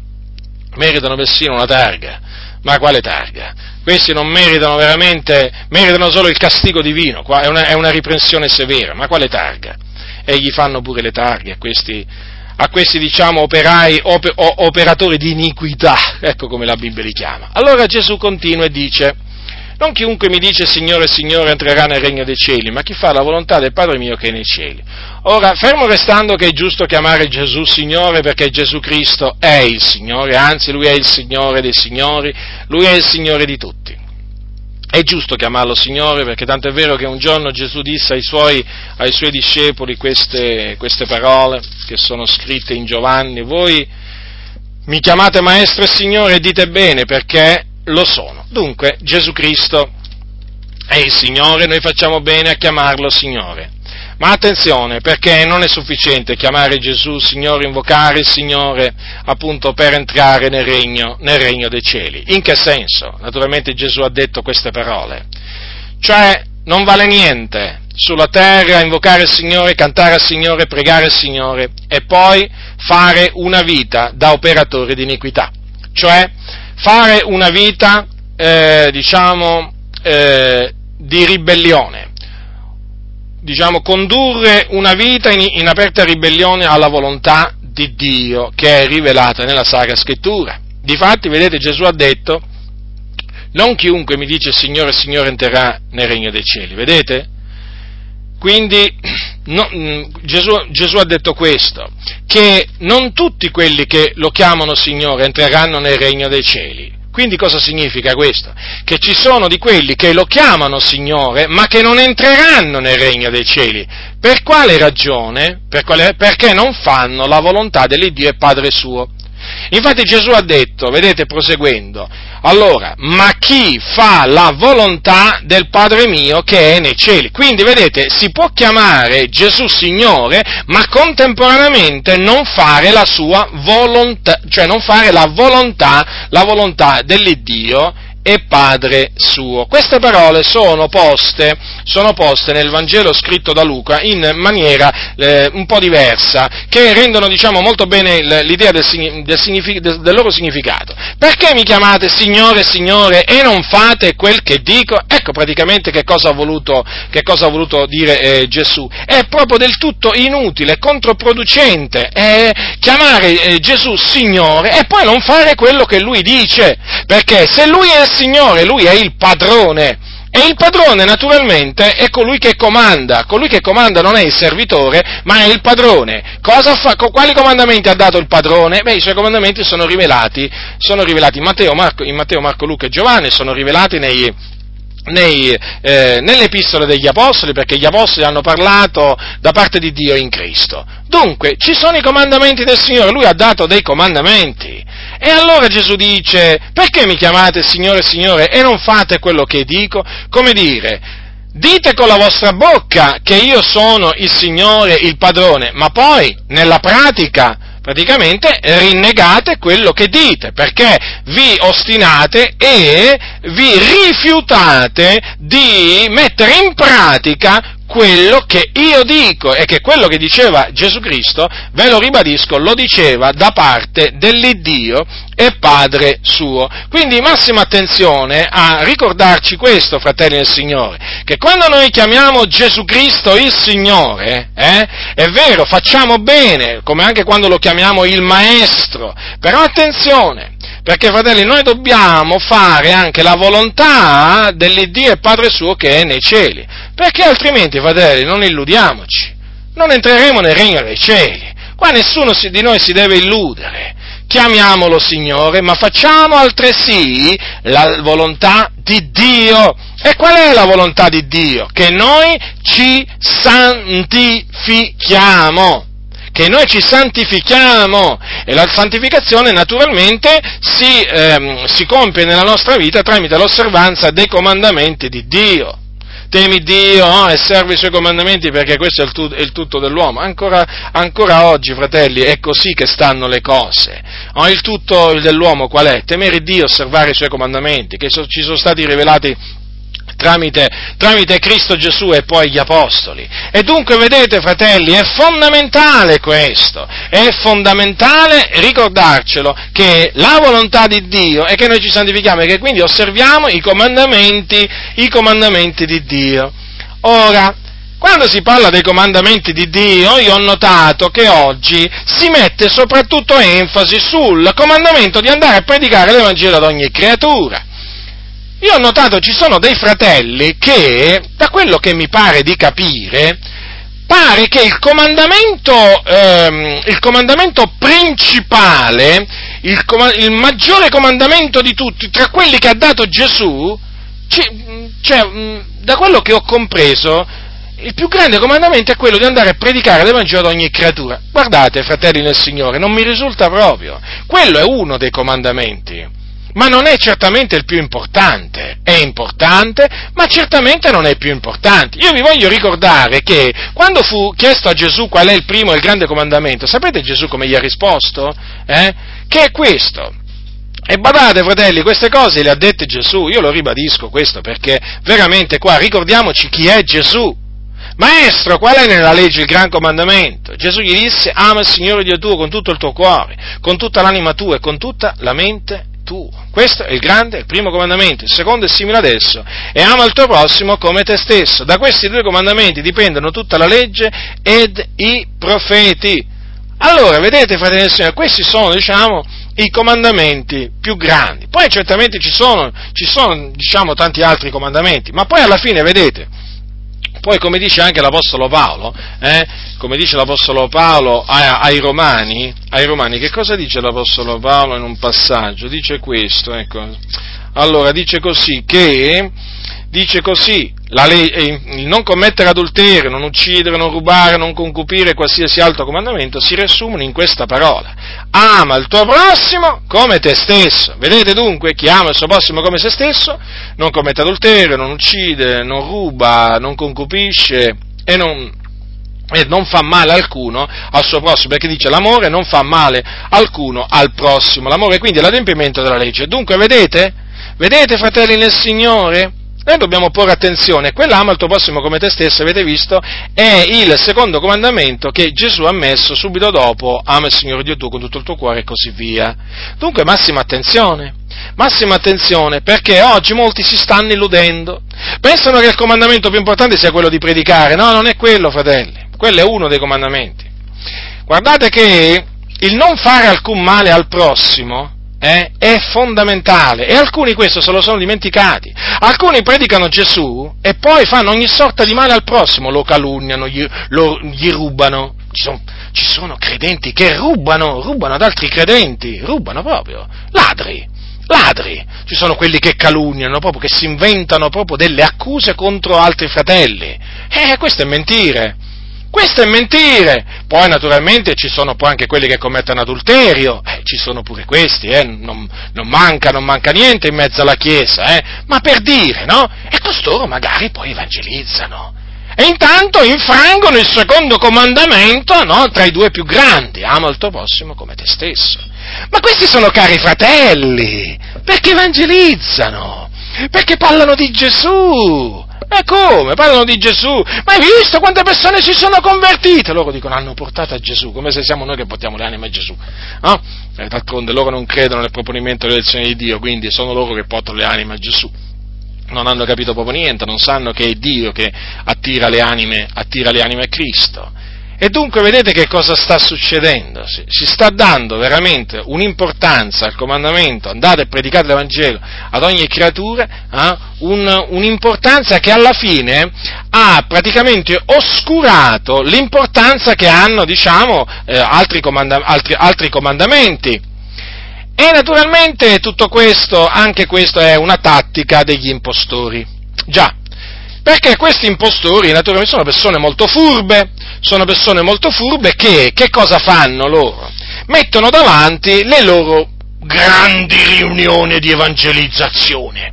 Meritano persino una targa. Ma quale targa? Questi non meritano veramente, meritano solo il castigo divino, è una, è una riprensione severa, ma quale targa? E gli fanno pure le targhe a questi, a questi diciamo operai, oper, operatori di iniquità, ecco come la Bibbia li chiama. Allora Gesù continua e dice, non chiunque mi dice Signore, Signore entrerà nel regno dei cieli, ma chi fa la volontà del Padre mio che è nei cieli. Ora, fermo restando che è giusto chiamare Gesù Signore perché Gesù Cristo è il Signore, anzi Lui è il Signore dei Signori, Lui è il Signore di tutti. È giusto chiamarlo Signore perché tanto è vero che un giorno Gesù disse ai suoi, ai suoi discepoli queste, queste parole che sono scritte in Giovanni, voi mi chiamate Maestro e Signore e dite bene perché lo sono. Dunque Gesù Cristo è il Signore, noi facciamo bene a chiamarlo Signore. Ma attenzione, perché non è sufficiente chiamare Gesù Signore, invocare il Signore appunto per entrare nel regno, nel regno dei cieli. In che senso? Naturalmente Gesù ha detto queste parole. Cioè, non vale niente sulla terra invocare il Signore, cantare al Signore, pregare il Signore e poi fare una vita da operatore di iniquità. Cioè, fare una vita, eh, diciamo, eh, di ribellione diciamo, condurre una vita in, in aperta ribellione alla volontà di Dio che è rivelata nella Sacra Scrittura. Difatti, vedete, Gesù ha detto, non chiunque mi dice Signore, Signore entrerà nel regno dei cieli, vedete? Quindi *clears throat* no, mm, Gesù, Gesù, ha detto questo, che non tutti quelli che lo chiamano Signore entreranno nel regno dei cieli, quindi cosa significa questo? Che ci sono di quelli che lo chiamano Signore, ma che non entreranno nel regno dei cieli. Per quale ragione? Per quale, perché non fanno la volontà dell'Iddio e Padre suo. Infatti Gesù ha detto, vedete proseguendo, allora, ma chi fa la volontà del Padre mio che è nei cieli? Quindi, vedete, si può chiamare Gesù Signore, ma contemporaneamente non fare la sua volontà, cioè non fare la volontà, la volontà dell'Iddio e Padre suo. Queste parole sono poste, sono poste nel Vangelo scritto da Luca in maniera eh, un po' diversa, che rendono diciamo, molto bene l'idea del, del, del, loro significato. Perché mi chiamate Signore, Signore e non fate quel che dico? Ecco praticamente che cosa ha voluto, cosa ha voluto dire eh, Gesù. È proprio del tutto inutile, controproducente eh, chiamare Gesù Signore e poi non fare quello che Lui dice, perché se Lui è Signore, lui è il padrone. E il padrone naturalmente è colui che comanda, colui che comanda non è il servitore, ma è il padrone. Fa, quali comandamenti ha dato il padrone? Beh, i suoi comandamenti sono rivelati, sono rivelati in, Matteo, Marco, in Matteo, Marco, Luca e Giovanni, sono rivelati nei, nei, eh, nelle epistole degli Apostoli, perché gli Apostoli hanno parlato da parte di Dio in Cristo. Dunque, ci sono i comandamenti del Signore, Lui ha dato dei comandamenti. E allora Gesù dice, perché mi chiamate Signore, Signore e non fate quello che dico? Come dire, dite con la vostra bocca che io sono il Signore, il padrone, ma poi nella pratica praticamente rinnegate quello che dite, perché vi ostinate e vi rifiutate di mettere in pratica quello che io dico e che quello che diceva Gesù Cristo, ve lo ribadisco, lo diceva da parte dell'Iddio e Padre suo. Quindi massima attenzione a ricordarci questo, fratelli del Signore, che quando noi chiamiamo Gesù Cristo il Signore, eh, è vero, facciamo bene, come anche quando lo chiamiamo il Maestro, però attenzione, perché fratelli noi dobbiamo fare anche la volontà dell'Iddio e Padre suo che è nei cieli, perché altrimenti fratelli non illudiamoci, non entreremo nel regno dei cieli, qua nessuno di noi si deve illudere, chiamiamolo Signore, ma facciamo altresì la volontà di Dio. E qual è la volontà di Dio? Che noi ci santifichiamo che noi ci santifichiamo e la santificazione naturalmente si, ehm, si compie nella nostra vita tramite l'osservanza dei comandamenti di Dio temi Dio no? e servi i suoi comandamenti perché questo è il, tu, il tutto dell'uomo. Ancora, ancora, oggi, fratelli, è così che stanno le cose. No? Il tutto dell'uomo qual è? Temere Dio, osservare i suoi comandamenti, che so, ci sono stati rivelati Tramite, tramite, Cristo Gesù e poi gli Apostoli. E dunque, vedete, fratelli, è fondamentale questo, è fondamentale ricordarcelo che la volontà di Dio è che noi ci santifichiamo e che quindi osserviamo i comandamenti, i comandamenti di Dio. Ora, quando si parla dei comandamenti di Dio, io ho notato che oggi si mette soprattutto enfasi sul comandamento di andare a predicare l'Evangelo ad ogni creatura. Io ho notato ci sono dei fratelli che, da quello che mi pare di capire, pare che il comandamento, ehm, il comandamento principale, il, il, maggiore comandamento di tutti, tra quelli che ha dato Gesù, cioè, da quello che ho compreso, il più grande comandamento è quello di andare a predicare l'Evangelo ad ogni creatura. Guardate, fratelli nel Signore, non mi risulta proprio. Quello è uno dei comandamenti ma non è certamente il più importante. È importante, ma certamente non è il più importante. Io vi voglio ricordare che quando fu chiesto a Gesù qual è il primo e il grande comandamento, sapete Gesù come gli ha risposto? Eh? Che è questo. E badate, fratelli, queste cose le ha dette Gesù, io lo ribadisco questo perché veramente qua ricordiamoci chi è Gesù. Maestro, qual è nella legge il gran comandamento? Gesù gli disse, ama il Signore Dio tuo con tutto il tuo cuore, con tutta l'anima tua e con tutta la mente tua. Questo è il grande, il primo comandamento. Il secondo è simile ad esso, e ama il tuo prossimo come te stesso. Da questi due comandamenti dipendono tutta la legge ed i profeti. Allora, vedete, fratelli del Signore, questi sono, diciamo, i comandamenti più grandi. Poi certamente ci sono, ci sono, diciamo, tanti altri comandamenti, ma poi alla fine, vedete, poi come dice anche l'Apostolo Paolo, eh, come dice l'Apostolo Paolo ai, ai, Romani, ai Romani, che cosa dice l'Apostolo Paolo in un passaggio? Dice questo, ecco. Allora, dice così che dice così, le- eh, il non commettere adulterio, non uccidere, non rubare, non concupire qualsiasi altro comandamento si riassumono in questa parola. Ama il tuo prossimo come te stesso. Vedete dunque, chi ama il suo prossimo come se stesso non commette adulterio, non uccide, non ruba, non concupisce e non, e non fa male alcuno al suo prossimo, perché dice l'amore non fa male alcuno al prossimo. L'amore quindi è l'adempimento della legge. Dunque, vedete? Vedete, fratelli nel Signore? Noi dobbiamo porre attenzione, quell'ama il tuo prossimo come te stesso, avete visto, è il secondo comandamento che Gesù ha messo subito dopo, ama il Signore Dio tuo con tutto il tuo cuore e così via. Dunque massima attenzione, massima attenzione, perché oggi molti si stanno illudendo, pensano che il comandamento più importante sia quello di predicare, no, non è quello, fratelli, quello è uno dei comandamenti. Guardate che il non fare alcun male al prossimo, eh, è fondamentale e alcuni questo se lo sono dimenticati. Alcuni predicano Gesù e poi fanno ogni sorta di male al prossimo, lo calunniano, gli, lo, gli rubano. Ci sono, ci sono credenti che rubano, rubano ad altri credenti, rubano proprio, ladri. Ladri, ci sono quelli che calunniano proprio, che si inventano proprio delle accuse contro altri fratelli. Eh, questo è mentire. Questo è mentire. Poi naturalmente ci sono poi anche quelli che commettono adulterio, eh, ci sono pure questi, eh, non, non, manca, non manca niente in mezzo alla Chiesa, eh, ma per dire, no? E costoro magari poi evangelizzano. E intanto infrangono il secondo comandamento, no? Tra i due più grandi, ama il tuo prossimo come te stesso. Ma questi sono cari fratelli, perché evangelizzano, perché parlano di Gesù, e come? Parlano di Gesù. Ma hai visto quante persone si sono convertite? Loro dicono hanno portato a Gesù, come se siamo noi che portiamo le anime a Gesù. No? E d'altronde loro non credono nel proponimento dell'elezione di Dio, quindi sono loro che portano le anime a Gesù. Non hanno capito proprio niente, non sanno che è Dio che attira le anime, attira le anime a Cristo. E dunque vedete che cosa sta succedendo? Si, si sta dando veramente un'importanza al comandamento, andate e predicate l'Evangelo ad ogni creatura, eh, un, un'importanza che alla fine ha praticamente oscurato l'importanza che hanno, diciamo, eh, altri, comanda- altri, altri comandamenti. E naturalmente tutto questo, anche questo è una tattica degli impostori. Già, perché questi impostori naturalmente sono persone molto furbe, sono persone molto furbe che, che cosa fanno loro? Mettono davanti le loro grandi riunioni di evangelizzazione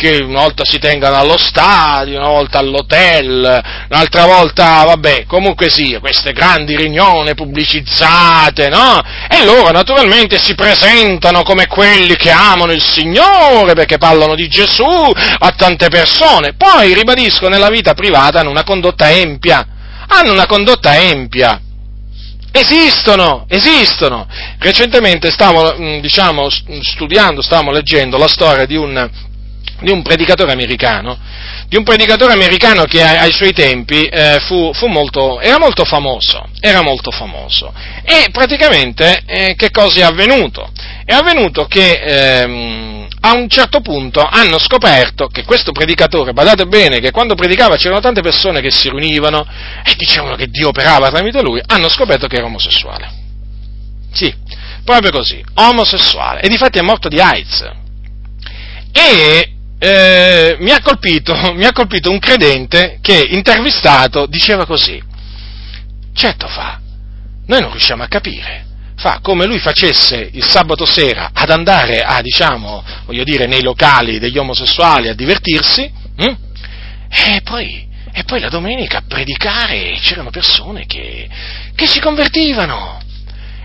che una volta si tengano allo stadio, una volta all'hotel, un'altra volta, vabbè, comunque sia, queste grandi riunioni pubblicizzate, no? E loro naturalmente si presentano come quelli che amano il Signore perché parlano di Gesù a tante persone, poi ribadisco nella vita privata hanno una condotta empia, hanno una condotta empia. Esistono, esistono. Recentemente stavo, diciamo, studiando, stavamo leggendo la storia di un, di un predicatore americano, di un predicatore americano che ai, suoi tempi eh, fu, fu molto, era molto famoso, era molto famoso. E praticamente eh, che cosa è avvenuto? È avvenuto che ehm, a un certo punto hanno scoperto che questo predicatore, badate bene, che quando predicava c'erano tante persone che si riunivano e dicevano che Dio operava tramite lui, hanno scoperto che era omosessuale. Sì, proprio così, omosessuale. E difatti è morto di AIDS. E eh, mi, ha colpito, *laughs* mi ha colpito un credente che intervistato diceva così, certo fa, noi non riusciamo a capire, fa come lui facesse il sabato sera ad andare a, diciamo, voglio dire, nei locali degli omosessuali a divertirsi, hm? e, poi, e poi la domenica a predicare c'erano persone che, che si convertivano.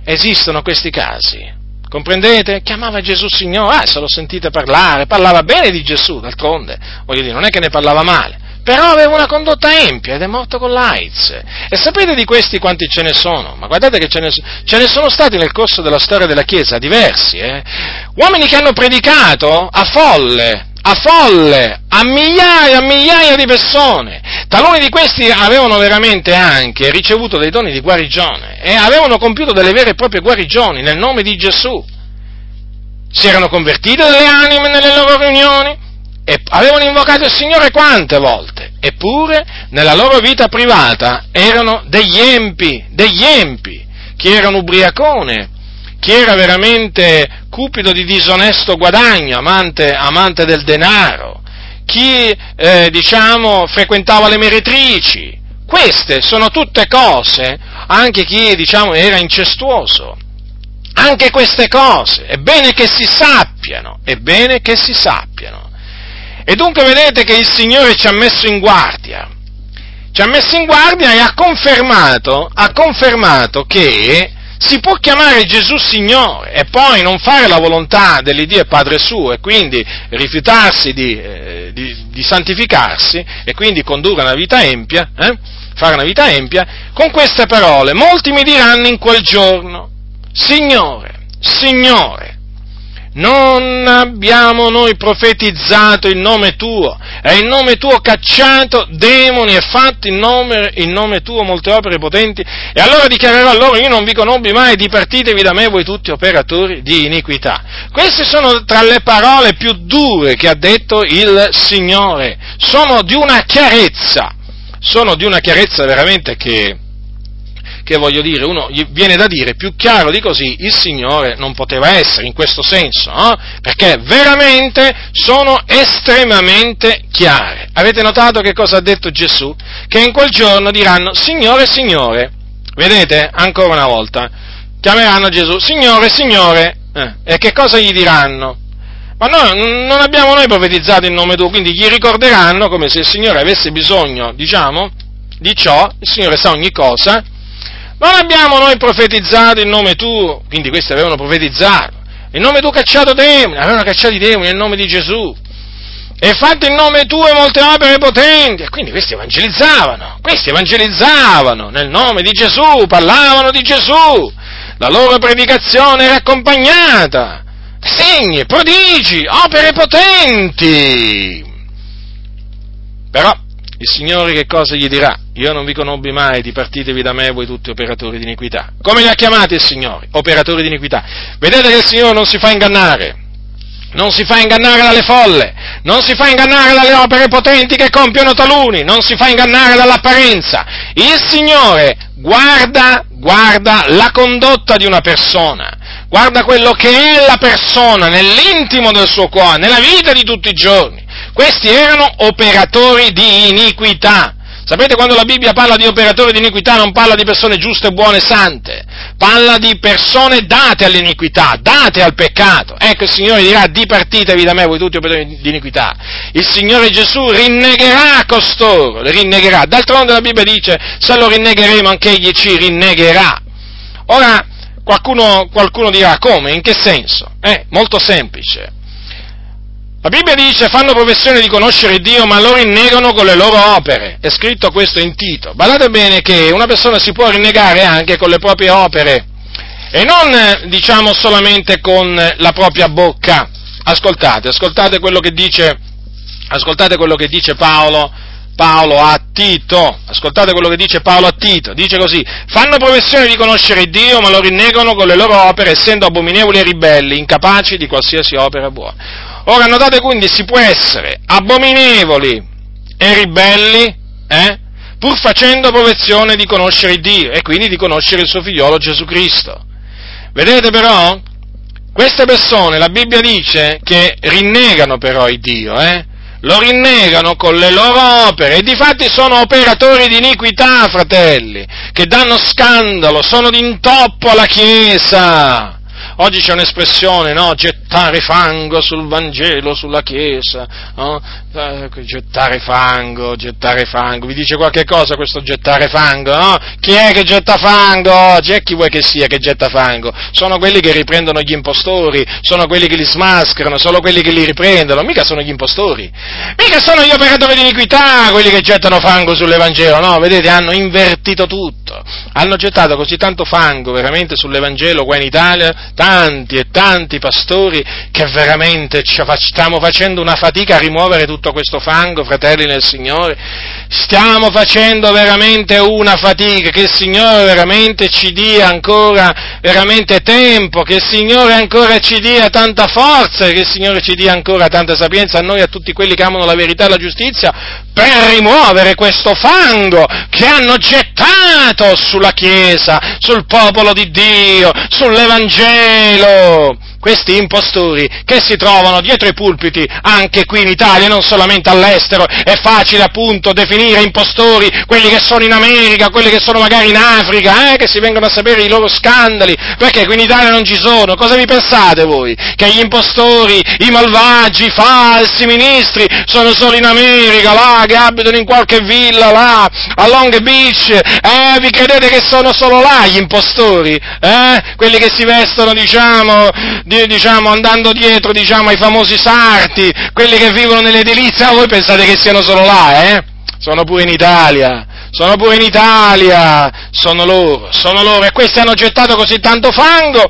Esistono questi casi. Comprendete? Chiamava Gesù Signore, ah, se lo sentite parlare, parlava bene di Gesù, d'altronde, voglio dire, non è che ne parlava male, però aveva una condotta empia ed è morto con l'AIDS. E sapete di questi quanti ce ne sono? Ma guardate che ce ne, ce ne sono stati nel corso della storia della Chiesa, diversi, eh? Uomini che hanno predicato a folle, a folle, a migliaia, a migliaia di persone. Taluni di questi avevano veramente anche ricevuto dei doni di guarigione e avevano compiuto delle vere e proprie guarigioni nel nome di Gesù. Si erano convertite delle anime nelle loro riunioni, e avevano invocato il Signore quante volte? Eppure nella loro vita privata erano degli empi, degli empi, chi era un ubriacone, chi era veramente cupido di disonesto guadagno, amante, amante del denaro, chi eh, diciamo frequentava le meretrici. Queste sono tutte cose, anche chi diciamo era incestuoso. Anche queste cose, è bene che si sappiano, è bene che si sappiano. E dunque vedete che il Signore ci ha messo in guardia, ci ha messo in guardia e ha confermato, ha confermato che si può chiamare Gesù Signore e poi non fare la volontà dell'Iddio e Padre suo e quindi rifiutarsi di, eh, di, di santificarsi e quindi condurre una vita empia, eh, fare una vita empia, con queste parole molti mi diranno in quel giorno, Signore, Signore, non abbiamo noi profetizzato il nome tuo, e in nome tuo cacciato demoni e fatto in nome, in nome tuo molte opere potenti, e allora dichiarerò a loro, io non vi conobbi mai, dipartitevi da me voi tutti operatori di iniquità. Queste sono tra le parole più dure che ha detto il Signore, sono di una chiarezza, sono di una chiarezza veramente che, che voglio dire, uno viene da dire più chiaro di così il Signore non poteva essere in questo senso, no? perché veramente sono estremamente chiare. Avete notato che cosa ha detto Gesù? Che in quel giorno diranno Signore, Signore, vedete ancora una volta, chiameranno Gesù Signore, Signore, eh, e che cosa gli diranno? Ma noi non abbiamo noi profetizzato il nome tuo, quindi gli ricorderanno come se il Signore avesse bisogno, diciamo, di ciò, il Signore sa ogni cosa, non abbiamo noi profetizzato in nome tuo, quindi questi avevano profetizzato, in nome tuo cacciato demoni, avevano cacciato i demoni nel nome di Gesù, e fatto in nome tuo molte opere potenti, e quindi questi evangelizzavano, questi evangelizzavano nel nome di Gesù, parlavano di Gesù, la loro predicazione era accompagnata, segni, prodigi, opere potenti. Però il Signore che cosa gli dirà? Io non vi conobbi mai, dipartitevi da me voi tutti operatori di iniquità. Come li ha chiamati il Signore? Operatori di iniquità. Vedete che il Signore non si fa ingannare. Non si fa ingannare dalle folle, non si fa ingannare dalle opere potenti che compiono taluni, non si fa ingannare dall'apparenza. Il Signore guarda, guarda la condotta di una persona, guarda quello che è la persona nell'intimo del suo cuore, nella vita di tutti i giorni. Questi erano operatori di iniquità. Sapete quando la Bibbia parla di operatori di iniquità non parla di persone giuste, buone, sante, parla di persone date all'iniquità, date al peccato. Ecco il Signore dirà dipartitevi da me voi tutti operatori di iniquità. Il Signore Gesù rinnegherà costoro, li rinnegherà. D'altronde la Bibbia dice se lo rinnegheremo anche egli ci rinnegherà. Ora qualcuno, qualcuno dirà come, in che senso? Eh, molto semplice. La Bibbia dice fanno professione di conoscere Dio ma lo rinnegano con le loro opere. È scritto questo in Tito. Badate bene che una persona si può rinnegare anche con le proprie opere e non diciamo solamente con la propria bocca. Ascoltate, ascoltate quello che dice, quello che dice Paolo, Paolo a Tito, ascoltate quello che dice Paolo a Tito, dice così, fanno professione di conoscere Dio ma lo rinnegano con le loro opere essendo abominevoli e ribelli, incapaci di qualsiasi opera buona. Ora notate quindi si può essere abominevoli e ribelli, eh, pur facendo professione di conoscere Dio e quindi di conoscere il suo figliolo Gesù Cristo. Vedete però? Queste persone, la Bibbia dice che rinnegano però il Dio, eh? lo rinnegano con le loro opere e difatti sono operatori di iniquità, fratelli, che danno scandalo, sono d'intoppo alla Chiesa. Oggi c'è un'espressione, no? Gettare fango sul Vangelo, sulla Chiesa, no? Eh, gettare fango, gettare fango. Vi dice qualche cosa questo gettare fango, no? Chi è che getta fango oggi? E chi vuoi che sia che getta fango? Sono quelli che riprendono gli impostori, sono quelli che li smascherano, sono quelli che li riprendono, mica sono gli impostori. Mica sono gli operatori di iniquità quelli che gettano fango sull'Evangelo, no? Vedete, hanno invertito tutto. Hanno gettato così tanto fango veramente sull'Evangelo qua in Italia, tanti e tanti pastori che veramente stiamo facendo una fatica a rimuovere tutto questo fango, fratelli nel Signore. Stiamo facendo veramente una fatica, che il Signore veramente ci dia ancora veramente tempo, che il Signore ancora ci dia tanta forza, che il Signore ci dia ancora tanta sapienza a noi, a tutti quelli che amano la verità e la giustizia, per rimuovere questo fango che hanno gettato sulla Chiesa, sul popolo di Dio, sull'Evangelo questi impostori che si trovano dietro i pulpiti anche qui in Italia, non solamente all'estero. È facile appunto definire impostori quelli che sono in America, quelli che sono magari in Africa, eh, che si vengono a sapere i loro scandali, perché qui in Italia non ci sono. Cosa vi pensate voi? Che gli impostori, i malvagi, i falsi ministri sono solo in America, là, che abitano in qualche villa, là, a Long Beach? Eh, vi credete che sono solo là gli impostori? Eh? Quelli che si vestono, diciamo, diciamo, andando dietro diciamo, ai famosi sarti, quelli che vivono nell'edilizia, voi pensate che siano solo là, eh? Sono pure in Italia, sono pure in Italia, sono loro, sono loro, e questi hanno gettato così tanto fango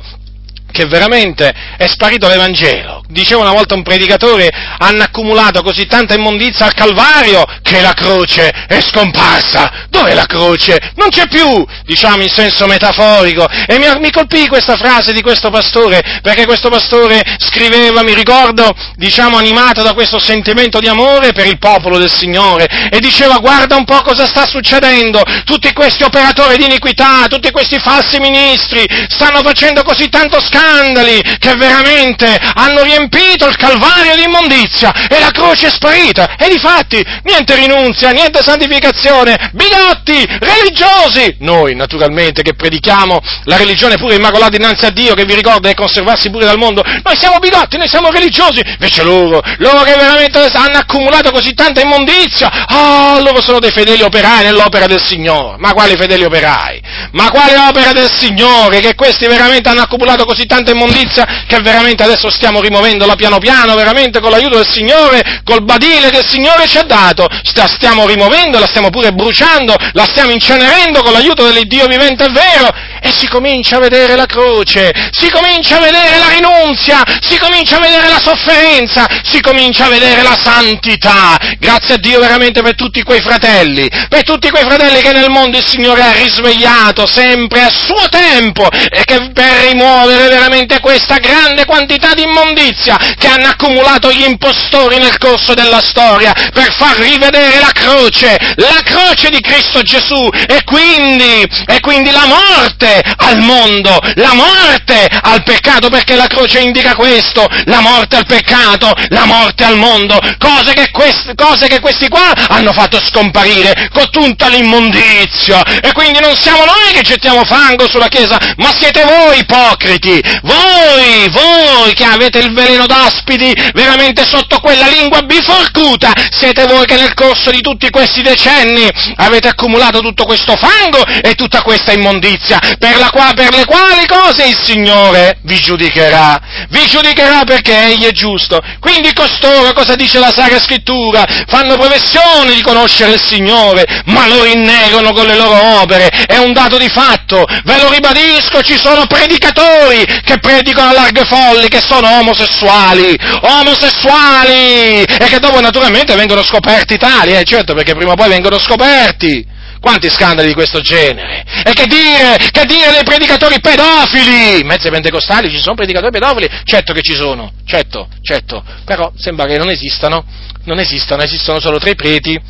che veramente è sparito l'Evangelo. Diceva una volta un predicatore, hanno accumulato così tanta immondizia al Calvario che la croce è scomparsa. Dov'è la croce? Non c'è più, diciamo in senso metaforico. E mi, mi colpì questa frase di questo pastore, perché questo pastore scriveva, mi ricordo, diciamo animato da questo sentimento di amore per il popolo del Signore, e diceva guarda un po' cosa sta succedendo, tutti questi operatori di iniquità, tutti questi falsi ministri stanno facendo così tanto scandalo scandali che veramente hanno riempito il calvario di immondizia e la croce è sparita. E difatti, niente rinunzia, niente santificazione, bigotti, religiosi. Noi, naturalmente, che predichiamo la religione pure immacolata dinanzi a Dio, che vi ricorda è conservarsi pure dal mondo, noi siamo bigotti, noi siamo religiosi. Invece loro, loro che veramente hanno accumulato così tanta immondizia, ah, oh, loro sono dei fedeli operai nell'opera del Signore. Ma quali fedeli operai? Ma quale opera del Signore? Che questi veramente hanno accumulato così tanta immondizia che veramente adesso stiamo rimuovendola piano piano, veramente con l'aiuto del Signore, col badile che il Signore ci ha dato, la stiamo rimuovendo, la stiamo pure bruciando, la stiamo incenerendo con l'aiuto dell'Iddio vivente e vero, e si comincia a vedere la croce, si comincia a vedere la rinunzia, si comincia a vedere la sofferenza, si comincia a vedere la santità. Grazie a Dio veramente per tutti quei fratelli, per tutti quei fratelli che nel mondo il Signore ha risvegliato sempre a suo tempo e che per rimuovere veramente questa grande quantità di immondizia che hanno accumulato gli impostori nel corso della storia per far rivedere la croce, la croce di Cristo Gesù e quindi, e quindi la morte al mondo, la morte al peccato, perché la croce indica questo, la morte al peccato, la morte al mondo, cose che, questi, cose che questi qua hanno fatto scomparire con tutta l'immondizia. E quindi non siamo noi che gettiamo fango sulla Chiesa, ma siete voi ipocriti, voi, voi che avete il veleno d'ospiti veramente sotto quella lingua biforcuta, siete voi che nel corso di tutti questi decenni avete accumulato tutto questo fango e tutta questa immondizia, per, la qua, per le quali cose il Signore vi giudicherà, vi giudicherà perché Egli è giusto. Quindi costoro, cosa dice la Sacra Scrittura, fanno professione di conoscere il Signore, ma lo rinnegano con le loro opere, è un dato di fatto, ve lo ribadisco, ci sono predicatori che predicano a larghe folli, che sono omosessuali, omosessuali, e che dopo naturalmente vengono scoperti tali, eh, certo, perché prima o poi vengono scoperti. Quanti scandali di questo genere? E che dire, che dire dei predicatori pedofili? In mezzo ai pentecostali ci sono predicatori pedofili? Certo che ci sono, certo, certo, però sembra che non esistano, non esistono, esistono solo tre preti,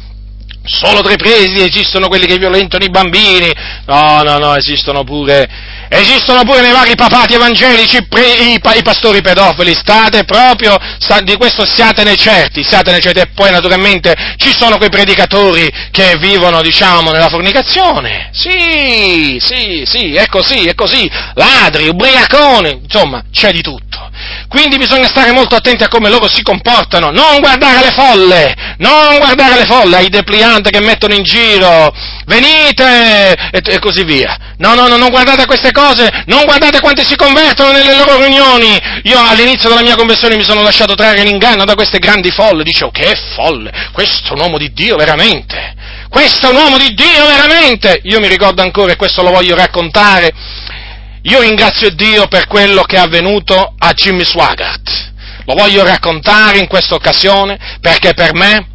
solo tre preti, esistono quelli che violentano i bambini, no, no, no, esistono pure, Esistono pure nei vari papati evangelici i, i, i pastori pedofili, state proprio, sta, di questo siatene certi, siatene certi. E poi naturalmente ci sono quei predicatori che vivono, diciamo, nella fornicazione. Sì, sì, sì, è così, è così. Ladri, ubriaconi, insomma, c'è di tutto. Quindi bisogna stare molto attenti a come loro si comportano, non guardare le folle, non guardare le folle, ai deplianti che mettono in giro, venite e, e così via. No, no, no, non guardate queste cose, non guardate quanti si convertono nelle loro riunioni. Io all'inizio della mia conversione mi sono lasciato trarre in inganno da queste grandi folle, dicevo che folle, questo è un uomo di Dio veramente, questo è un uomo di Dio veramente. Io mi ricordo ancora e questo lo voglio raccontare io ringrazio Dio per quello che è avvenuto a Jimmy Swaggart. Lo voglio raccontare in questa occasione perché per me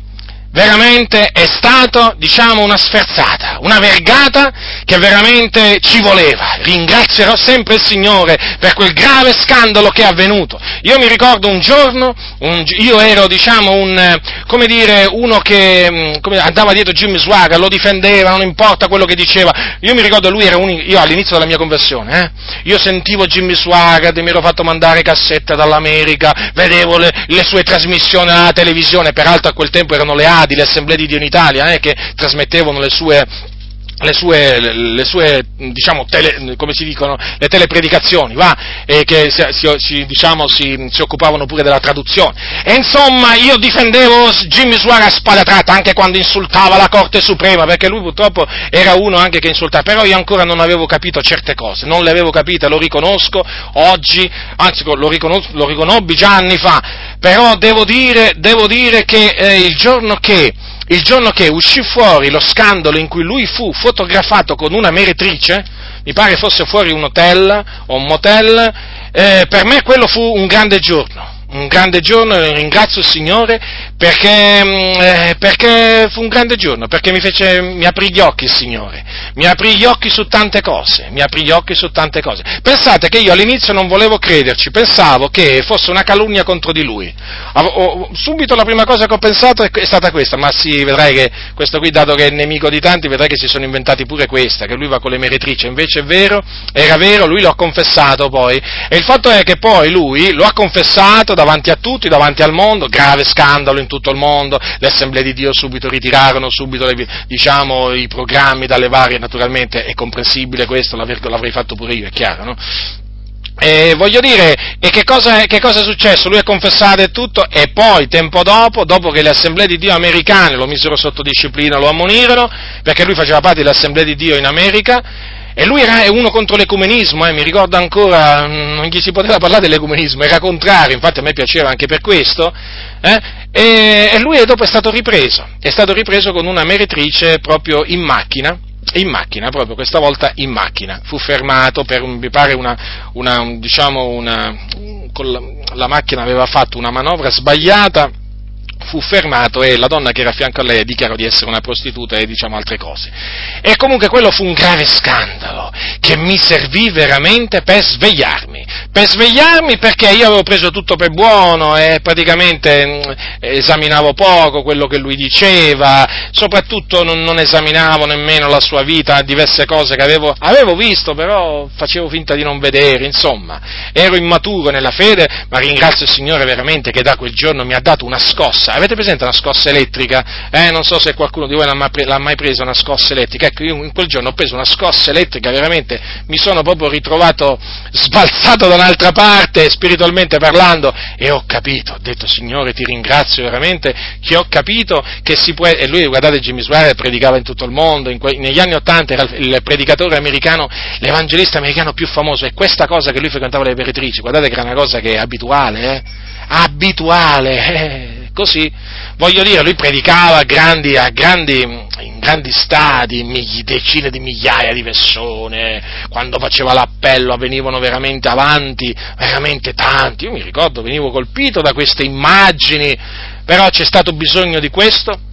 veramente è stato, diciamo, una sferzata, una vergata che veramente ci voleva. Ringrazierò sempre il Signore per quel grave scandalo che è avvenuto. Io mi ricordo un giorno, un, io ero, diciamo, un, come dire, uno che mm, come, andava dietro Jimmy Swaga, lo difendeva, non importa quello che diceva. Io mi ricordo lui era un, io all'inizio della mia conversione, eh, io sentivo Jimmy Swaga, mi ero fatto mandare cassette dall'America, vedevo le, le sue trasmissioni alla televisione, peraltro a quel tempo erano le ADI, le assemblee di Dio in Italia, eh, che trasmettevano le sue le sue, le sue diciamo, tele, come si dicono, le telepredicazioni, va? E che si, si, diciamo, si, si, occupavano pure della traduzione. E insomma, io difendevo Jimmy Suara a spada tratta anche quando insultava la Corte Suprema, perché lui purtroppo era uno anche che insultava, però io ancora non avevo capito certe cose, non le avevo capite, lo riconosco oggi, anzi lo, lo riconobbi già anni fa, però devo dire, devo dire che eh, il giorno che il giorno che uscì fuori lo scandalo in cui lui fu fotografato con una meretrice, mi pare fosse fuori un hotel o un motel, eh, per me quello fu un grande giorno un grande giorno e ringrazio il Signore perché, mm, eh, perché, fu un grande giorno, perché mi, fece, mi aprì gli occhi il Signore, mi aprì gli occhi su tante cose, mi aprì gli occhi su tante cose. Pensate che io all'inizio non volevo crederci, pensavo che fosse una calunnia contro di lui. Subito la prima cosa che ho pensato è stata questa, ma sì, vedrai che questo qui, dato che è nemico di tanti, vedrai che si sono inventati pure questa, che lui va con le meretrici, invece è vero, era vero, lui lo ha confessato poi, e il fatto è che poi lui lo ha confessato davanti a tutti, davanti al mondo, grave scandalo in tutto il mondo, le assemblee di Dio subito ritirarono subito le, diciamo, i programmi dalle varie, naturalmente è comprensibile questo, l'avrei fatto pure io, è chiaro, no? E voglio dire, e che cosa, che cosa, è successo? Lui ha confessato e tutto, e poi, tempo dopo, dopo che le assemblee di Dio americane lo misero sotto disciplina, lo ammonirono, perché lui faceva parte delle assemblee di Dio in America, e lui era uno contro l'ecumenismo, eh, mi ricordo ancora, non gli si poteva parlare dell'ecumenismo, era contrario, infatti a me piaceva anche per questo, eh, e, e, lui dopo è stato ripreso, è stato ripreso con una meretrice proprio in macchina, in macchina, proprio questa volta in macchina, fu fermato per, mi pare, una, una diciamo, una, la, la macchina aveva fatto una manovra sbagliata, fu fermato e la donna che era a fianco a lei dichiarò di essere una prostituta e diciamo altre cose. E comunque quello fu un grave scandalo che mi servì veramente per svegliarmi, per svegliarmi perché io avevo preso tutto per buono e praticamente mm, esaminavo poco quello che lui diceva, soprattutto non, non esaminavo nemmeno la sua vita, diverse cose che avevo, avevo visto però facevo finta di non vedere, insomma, ero immaturo nella fede, ma ringrazio il Signore veramente che da quel giorno mi ha dato una scossa. Avete presente una scossa elettrica? Eh, non so se qualcuno di voi l'ha mai presa una scossa elettrica. Ecco, io in quel giorno ho preso una scossa elettrica, veramente mi sono proprio ritrovato sbalzato da un'altra parte, spiritualmente parlando, e ho capito, ho detto Signore ti ringrazio veramente, che ho capito che si può, e lui guardate Jimmy Swire predicava in tutto il mondo, que, negli anni Ottanta era il, predicatore americano, l'evangelista americano più famoso, e questa cosa che lui frequentava le peretrici, guardate che era una cosa che è abituale, eh? abituale, eh? Così, voglio dire, lui predicava a grandi, a grandi, in grandi stadi, decine di migliaia di persone, quando faceva l'appello venivano veramente avanti, veramente tanti, io mi ricordo, venivo colpito da queste immagini, però c'è stato bisogno di questo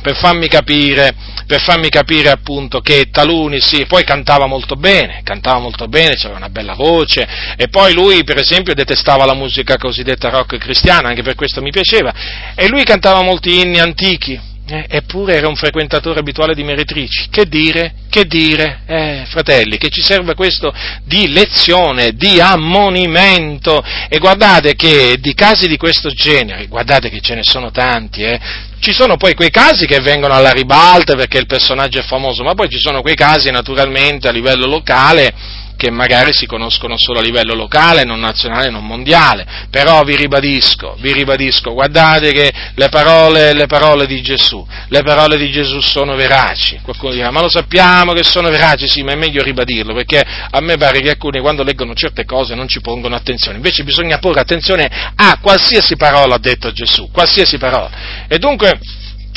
per farmi capire, per farmi capire appunto che taluni sì, poi cantava molto bene, cantava molto bene, aveva una bella voce e poi lui per esempio detestava la musica cosiddetta rock cristiana, anche per questo mi piaceva, e lui cantava molti inni antichi, eh, eppure era un frequentatore abituale di meretrici. Che dire? Che dire? Eh, fratelli, che ci serve questo di lezione, di ammonimento. E guardate che di casi di questo genere, guardate che ce ne sono tanti, eh, ci sono poi quei casi che vengono alla ribalta perché il personaggio è famoso, ma poi ci sono quei casi naturalmente a livello locale che magari si conoscono solo a livello locale, non nazionale, non mondiale, però vi ribadisco, vi ribadisco, guardate che le parole, le parole di Gesù, le parole di Gesù sono veraci, qualcuno dirà, ma lo sappiamo che sono veraci, sì, ma è meglio ribadirlo, perché a me pare che alcuni quando leggono certe cose non ci pongono attenzione, invece bisogna porre attenzione a qualsiasi parola ha detto Gesù, qualsiasi parola, e dunque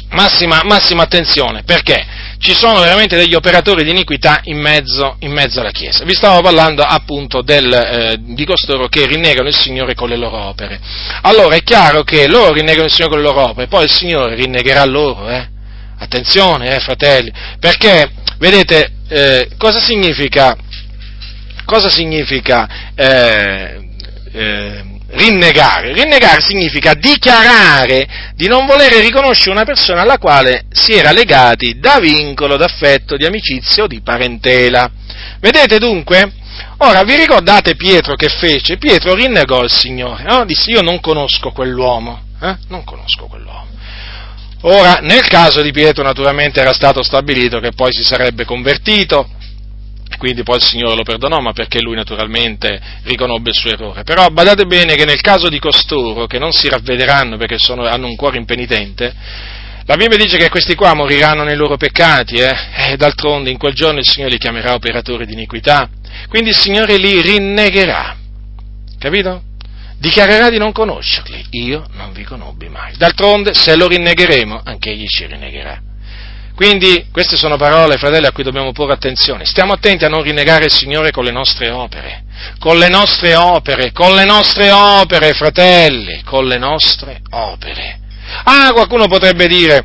massima, massima attenzione, perché? Ci sono veramente degli operatori di iniquità in mezzo, in mezzo alla Chiesa. Vi stavo parlando appunto del, eh, di costoro che rinnegano il Signore con le loro opere. Allora è chiaro che loro rinnegano il Signore con le loro opere, poi il Signore rinnegherà loro, eh? Attenzione, eh, fratelli, perché, vedete, eh, cosa significa, cosa significa eh, eh, rinnegare. Rinnegare significa dichiarare di non volere riconoscere una persona alla quale si era legati da vincolo d'affetto, di amicizia o di parentela. Vedete dunque? Ora, vi ricordate Pietro che fece? Pietro rinnegò il Signore, no? disse io non conosco quell'uomo, eh? non conosco quell'uomo. Ora, nel caso di Pietro naturalmente era stato stabilito che poi si sarebbe convertito, quindi poi il Signore lo perdonò, ma perché lui naturalmente riconobbe il suo errore. Però badate bene che nel caso di costoro, che non si ravvederanno perché sono, hanno un cuore impenitente, la Bibbia dice che questi qua moriranno nei loro peccati, eh? e d'altronde in quel giorno il Signore li chiamerà operatori di iniquità, quindi il Signore li rinnegherà, capito? Dichiarerà di non conoscerli, io non vi conobbi mai. D'altronde, se lo rinnegheremo, anche egli ci rinnegherà. Quindi queste sono parole, fratelli, a cui dobbiamo porre attenzione. Stiamo attenti a non rinnegare il Signore con le nostre opere, con le nostre opere, con le nostre opere, fratelli, con le nostre opere. Ah, qualcuno potrebbe dire,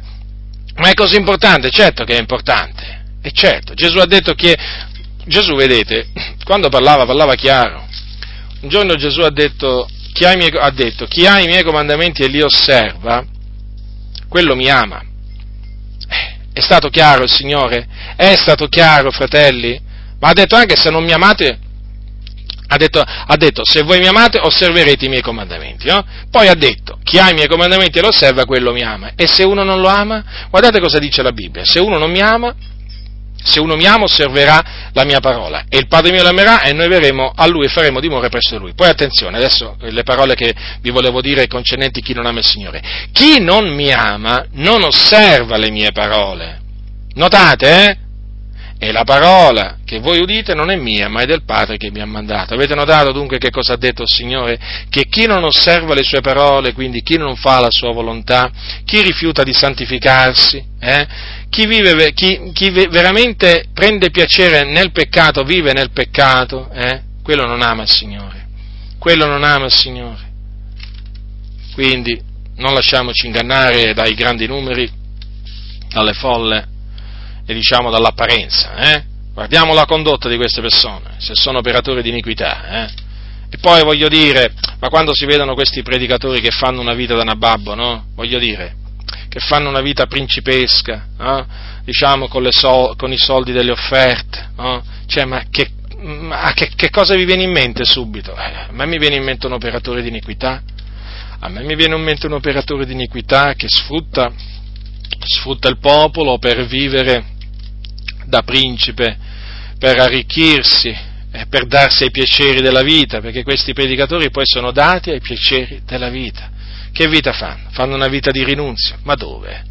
ma è così importante? Certo che è importante. E certo, Gesù ha detto che, Gesù, vedete, quando parlava, parlava chiaro. Un giorno Gesù ha detto, chi ha, miei, ha detto, chi ha i miei comandamenti e li osserva, quello mi ama. È stato chiaro il Signore? È stato chiaro, fratelli? Ma ha detto anche se non mi amate, ha detto, ha detto, se voi mi amate osserverete i miei comandamenti. No? Poi ha detto, chi ha i miei comandamenti e lo osserva, quello mi ama. E se uno non lo ama, guardate cosa dice la Bibbia, se uno non mi ama, se uno mi ama osserverà la mia parola e il Padre mio l'amerà e noi verremo a lui e faremo dimora presso lui. Poi attenzione, adesso le parole che vi volevo dire concernenti chi non ama il Signore. Chi non mi ama non osserva le mie parole. Notate, eh? E la parola che voi udite non è mia, ma è del Padre che mi ha mandato. Avete notato dunque che cosa ha detto il Signore? Che chi non osserva le sue parole, quindi chi non fa la sua volontà, chi rifiuta di santificarsi, eh? Chi, vive, chi, chi, veramente prende piacere nel peccato, vive nel peccato, eh? quello non ama il Signore. Quello non ama il Signore. Quindi non lasciamoci ingannare dai grandi numeri, dalle folle e diciamo dall'apparenza, eh? Guardiamo la condotta di queste persone, se sono operatori di iniquità, eh? E poi voglio dire, ma quando si vedono questi predicatori che fanno una vita da nababbo, no? Voglio dire, che fanno una vita principesca, no? diciamo con, so- con, i soldi delle offerte, no? Cioè, ma che, ma che, che, cosa vi viene in mente subito? Eh, a me mi viene in mente un operatore di iniquità, a me mi viene in mente un operatore di iniquità che sfrutta, sfrutta il popolo per vivere da principe per arricchirsi per darsi ai piaceri della vita, perché questi predicatori poi sono dati ai piaceri della vita. Che vita fanno? Fanno una vita di rinunzia. Ma dove?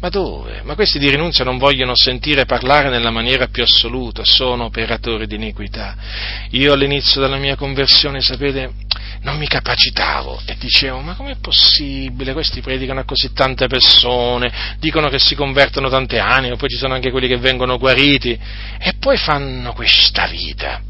Ma dove? Ma questi di rinunzia non vogliono sentire parlare nella maniera più assoluta, sono operatori di iniquità. Io all'inizio della mia conversione, sapete, non mi capacitavo e dicevo, ma com'è possibile? Questi predicano a così tante persone, dicono che si convertono tante anime, poi ci sono anche quelli che vengono guariti e poi fanno questa vita.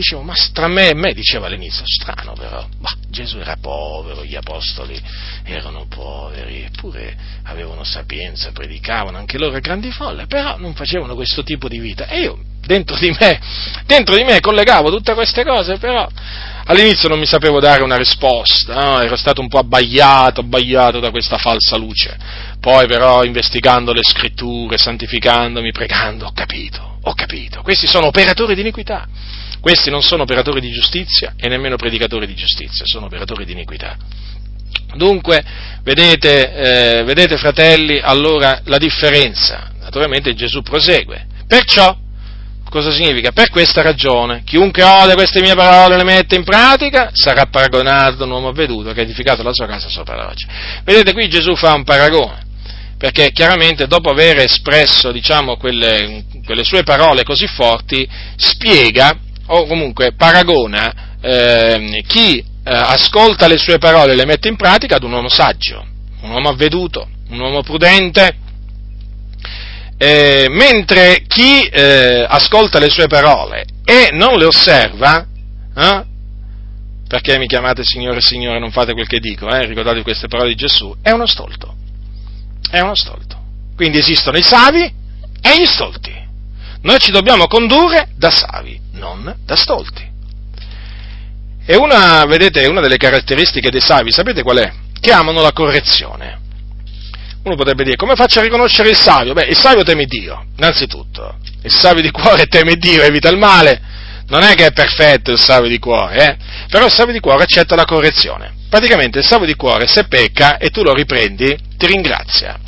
Dicevo, ma tra me e me, diceva all'inizio, strano però, ma Gesù era povero, gli apostoli erano poveri, eppure avevano sapienza, predicavano anche loro a grandi folle, però non facevano questo tipo di vita. E io dentro di me, dentro di me collegavo tutte queste cose, però all'inizio non mi sapevo dare una risposta, no? ero stato un po' abbagliato, abbagliato da questa falsa luce. Poi però investigando le scritture, santificandomi, pregando, ho capito, ho capito. Questi sono operatori di iniquità. Questi non sono operatori di giustizia e nemmeno predicatori di giustizia, sono operatori di iniquità. Dunque, vedete, eh, vedete fratelli, allora la differenza. Naturalmente Gesù prosegue. Perciò, cosa significa? Per questa ragione, chiunque ode queste mie parole e le mette in pratica, sarà paragonato a un uomo avveduto che ha edificato la sua casa sopra la roccia. Vedete, qui Gesù fa un paragone, perché chiaramente dopo aver espresso, diciamo, quelle, quelle sue parole così forti, spiega, o comunque paragona, eh, chi eh, ascolta le sue parole e le mette in pratica ad un uomo saggio, un uomo avveduto, un uomo prudente, eh, mentre chi eh, ascolta le sue parole e non le osserva, eh, perché mi chiamate Signore Signore, non fate quel che dico, eh, ricordate queste parole di Gesù, è uno stolto, è uno stolto. Quindi esistono i savi e gli stolti. Noi ci dobbiamo condurre da savi, non da stolti. E una, vedete, una delle caratteristiche dei savi, sapete qual è? Che amano la correzione. Uno potrebbe dire, come faccio a riconoscere il savio? Beh, il savio teme Dio, innanzitutto. Il savio di cuore *laughs* teme Dio, evita il male. Non è che è perfetto il savio di cuore, eh? Però il savio di cuore accetta la correzione. Praticamente il savio di cuore, se pecca e tu lo riprendi, ti ringrazia.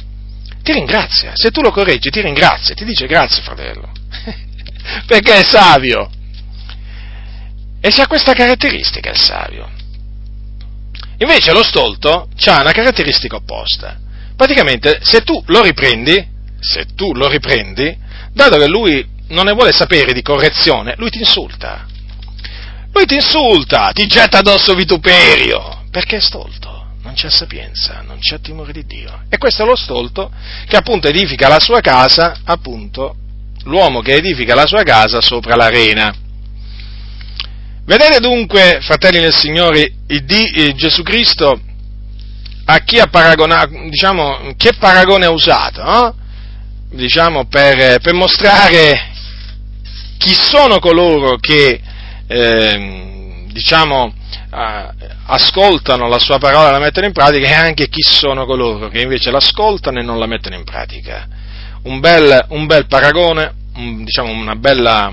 Ti ringrazia. Se tu lo correggi, ti ringrazia. Ti dice grazie, fratello. *laughs* Perché è savio. E se ha questa caratteristica il savio. Invece lo stolto ha una caratteristica opposta. Praticamente, se tu lo riprendi, se tu lo riprendi, dato che lui non ne vuole sapere di correzione, lui ti insulta. Lui ti insulta, ti getta addosso vituperio, perché è stolto, non c'è sapienza, non c'è timore di Dio. E questo è lo stolto che appunto edifica la sua casa, appunto, l'uomo che edifica la sua casa sopra l'arena. Vedete dunque, fratelli del Signore, Gesù Cristo a chi ha paragonato, diciamo, che paragone ha usato, no? diciamo, per, per, mostrare chi sono coloro che, eh, diciamo, ascoltano la sua parola e la mettono in pratica e anche chi sono coloro che invece l'ascoltano e non la mettono in pratica. Un bel, un bel paragone, un, diciamo una bella,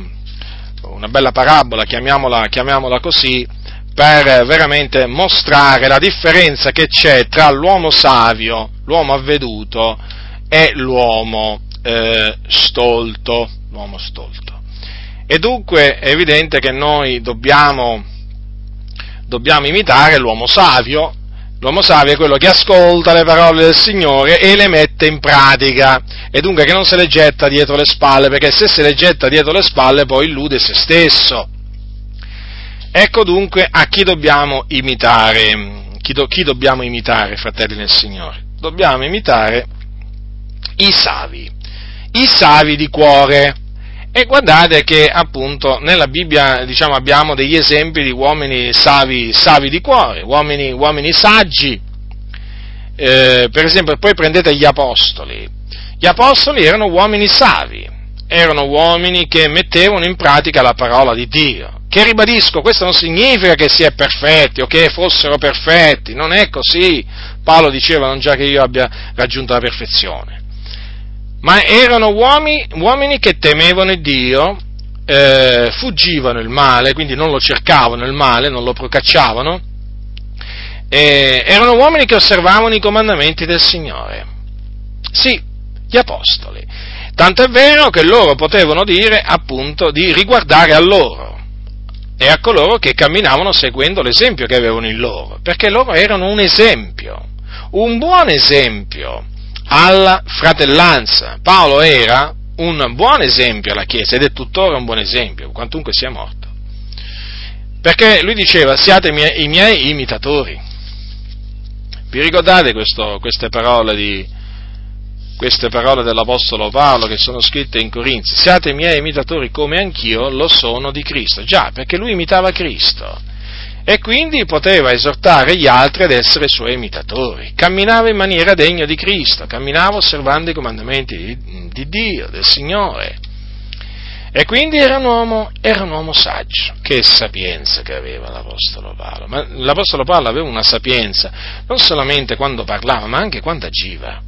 una bella parabola, chiamiamola, chiamiamola così, per veramente mostrare la differenza che c'è tra l'uomo savio, l'uomo avveduto e l'uomo eh, stolto, l'uomo stolto. E dunque è evidente che noi dobbiamo, dobbiamo imitare l'uomo savio, L'uomo savio è quello che ascolta le parole del Signore e le mette in pratica e dunque che non se le getta dietro le spalle, perché se se le getta dietro le spalle poi illude se stesso. Ecco dunque a chi dobbiamo imitare, chi, do, chi dobbiamo imitare, fratelli del Signore? Dobbiamo imitare i savi, i savi di cuore. E guardate che appunto nella Bibbia diciamo, abbiamo degli esempi di uomini savi, savi di cuore, uomini, uomini saggi. Eh, per esempio, poi prendete gli apostoli. Gli apostoli erano uomini savi, erano uomini che mettevano in pratica la parola di Dio. Che ribadisco, questo non significa che si è perfetti o che fossero perfetti, non è così. Paolo diceva non già che io abbia raggiunto la perfezione ma erano uomini, uomini che temevano Dio, eh, fuggivano il male, quindi non lo cercavano il male, non lo procacciavano, eh, erano uomini che osservavano i comandamenti del Signore. Sì, gli apostoli. Tanto è vero che loro potevano dire appunto di riguardare a loro e a coloro che camminavano seguendo l'esempio che avevano in loro, perché loro erano un esempio, un buon esempio alla fratellanza. Paolo era un buon esempio alla Chiesa ed è tuttora un buon esempio, quantunque sia morto. Perché lui diceva siate i miei imitatori. Vi ricordate questo, queste, parole di, queste parole dell'Apostolo Paolo che sono scritte in Corinzi? Siate i miei imitatori come anch'io lo sono di Cristo. Già, perché lui imitava Cristo e quindi poteva esortare gli altri ad essere suoi imitatori. Camminava in maniera degna di Cristo, camminava osservando i comandamenti di, di Dio, del Signore. E quindi era un, uomo, era un uomo saggio. Che sapienza che aveva l'Apostolo Paolo. Ma l'Apostolo Paolo aveva una sapienza, non solamente quando parlava, ma anche quando agiva.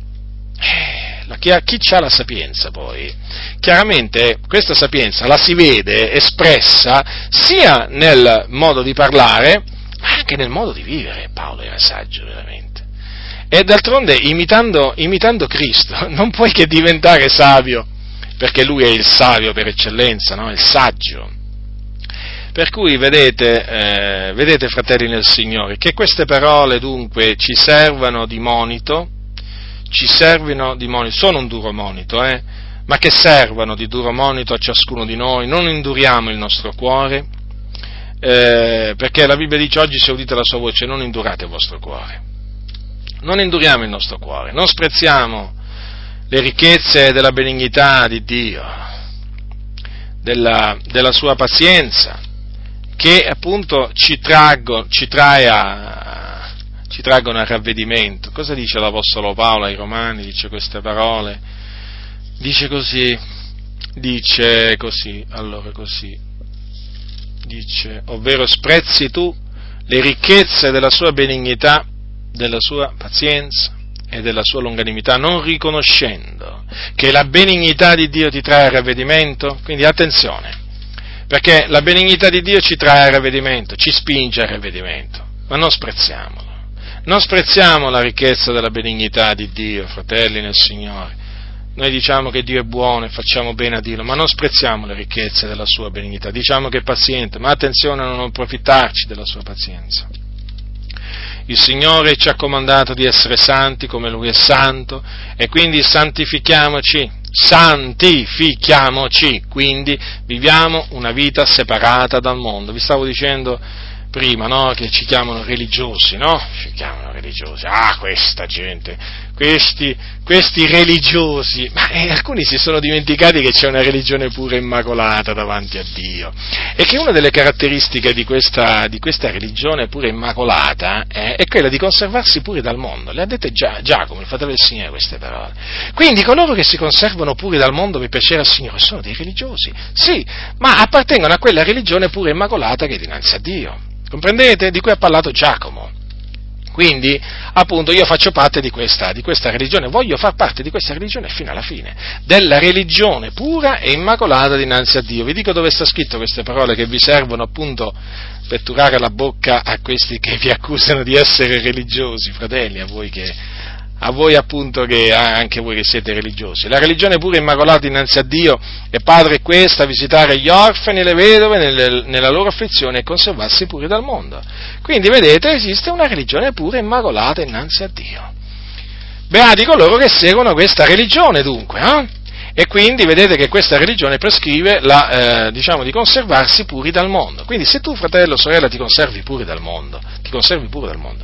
Eh, chi, ha, la sapienza poi, chiaramente questa sapienza la si vede espressa sia nel modo di parlare, ma anche nel modo di vivere. Paolo era saggio veramente. E d'altronde, imitando, imitando Cristo, *laughs* non puoi che diventare savio perché lui è il savio per eccellenza, no? il saggio. Per cui vedete, eh, vedete, fratelli nel Signore, che queste parole dunque ci servano di monito, ci servono di monito, sono un duro monito, eh, ma che servano di duro monito a ciascuno di noi, non induriamo il nostro cuore, eh, perché la Bibbia dice oggi se udite la sua voce non indurate il vostro cuore, non induriamo il nostro cuore, non sprezziamo le ricchezze della benignità di Dio, della, della sua pazienza, che appunto ci, traggo, ci, a, ci traggono a ravvedimento. Cosa dice l'Apostolo Paolo ai Romani? Dice queste parole, dice così, dice così, allora così, dice, ovvero sprezzi tu le ricchezze della sua benignità, della sua pazienza, e della sua longanimità, non riconoscendo che la benignità di Dio ti trae a ravvedimento? Quindi attenzione, perché la benignità di Dio ci trae a ravvedimento, ci spinge a ravvedimento, ma non sprezziamolo. Non sprezziamo la ricchezza della benignità di Dio, fratelli nel Signore. Noi diciamo che Dio è buono e facciamo bene a dirlo, ma non sprezziamo le ricchezze della sua benignità. Diciamo che è paziente, ma attenzione a non approfittarci della sua pazienza. Il Signore ci ha comandato di essere santi come Lui è santo e quindi santifichiamoci, santifichiamoci, quindi viviamo una vita separata dal mondo. Vi stavo dicendo prima, no? Che ci chiamano religiosi, no? Ci chiamano religiosi. Ah, questa gente, questi, questi religiosi, ma eh, alcuni si sono dimenticati che c'è una religione pure immacolata davanti a Dio e che una delle caratteristiche di questa, di questa religione pure immacolata eh, è quella di conservarsi pure dal mondo. Le ha dette già, Giacomo, il fratello del Signore, queste parole. Quindi coloro che si conservano pure dal mondo per piacere al Signore sono dei religiosi, sì, ma appartengono a quella religione pure immacolata che è dinanzi a Dio. Comprendete? Di cui ha parlato Giacomo. Quindi, appunto, io faccio parte di questa, di questa, religione, voglio far parte di questa religione fino alla fine, della religione pura e immacolata dinanzi a Dio. Vi dico dove sta scritto queste parole che vi servono appunto per turare la bocca a questi che vi accusano di essere religiosi, fratelli, a voi che a voi appunto che anche voi che siete religiosi. La religione pure immacolata innanzi a Dio e Padre è questa, visitare gli orfani e le vedove nella loro afflizione e conservarsi pure dal mondo. Quindi vedete, esiste una religione pure immacolata innanzi a Dio. Beati coloro che seguono questa religione dunque, eh? E quindi vedete che questa religione prescrive la, eh, diciamo, di conservarsi puri dal mondo. Quindi se tu, fratello sorella, ti conservi pure dal mondo, ti conservi pure dal mondo,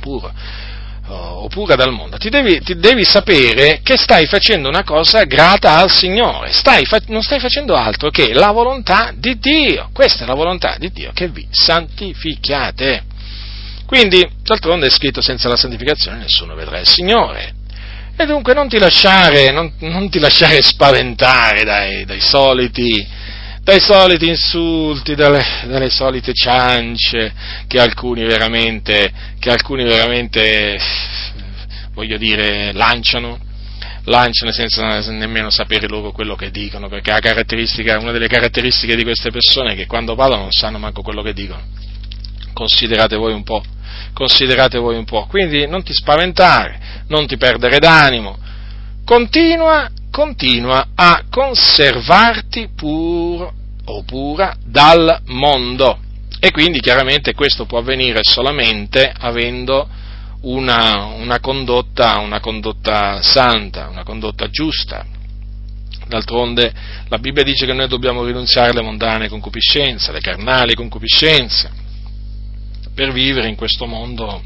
puro, o pura dal mondo, ti devi, ti devi, sapere che stai facendo una cosa grata al Signore, stai, non stai facendo altro che la volontà di Dio, questa è la volontà di Dio, che vi santifichiate. Quindi, d'altronde è scritto senza la santificazione nessuno vedrà il Signore. E dunque non ti lasciare, non, non ti lasciare spaventare dai, dai soliti dai soliti insulti, dalle, dalle solite ciance che alcuni veramente, che alcuni veramente voglio dire, lanciano, lanciano senza nemmeno sapere loro quello che dicono, perché una delle caratteristiche di queste persone è che quando parlano non sanno manco quello che dicono. Considerate voi un po', considerate voi un po'. Quindi non ti spaventare, non ti perdere d'animo, continua continua a conservarti puro o pura dal mondo. E quindi chiaramente questo può avvenire solamente avendo una, una, condotta, una condotta santa, una condotta giusta. D'altronde la Bibbia dice che noi dobbiamo rinunziare alle mondane concupiscenze, alle carnali concupiscenze, per vivere in questo mondo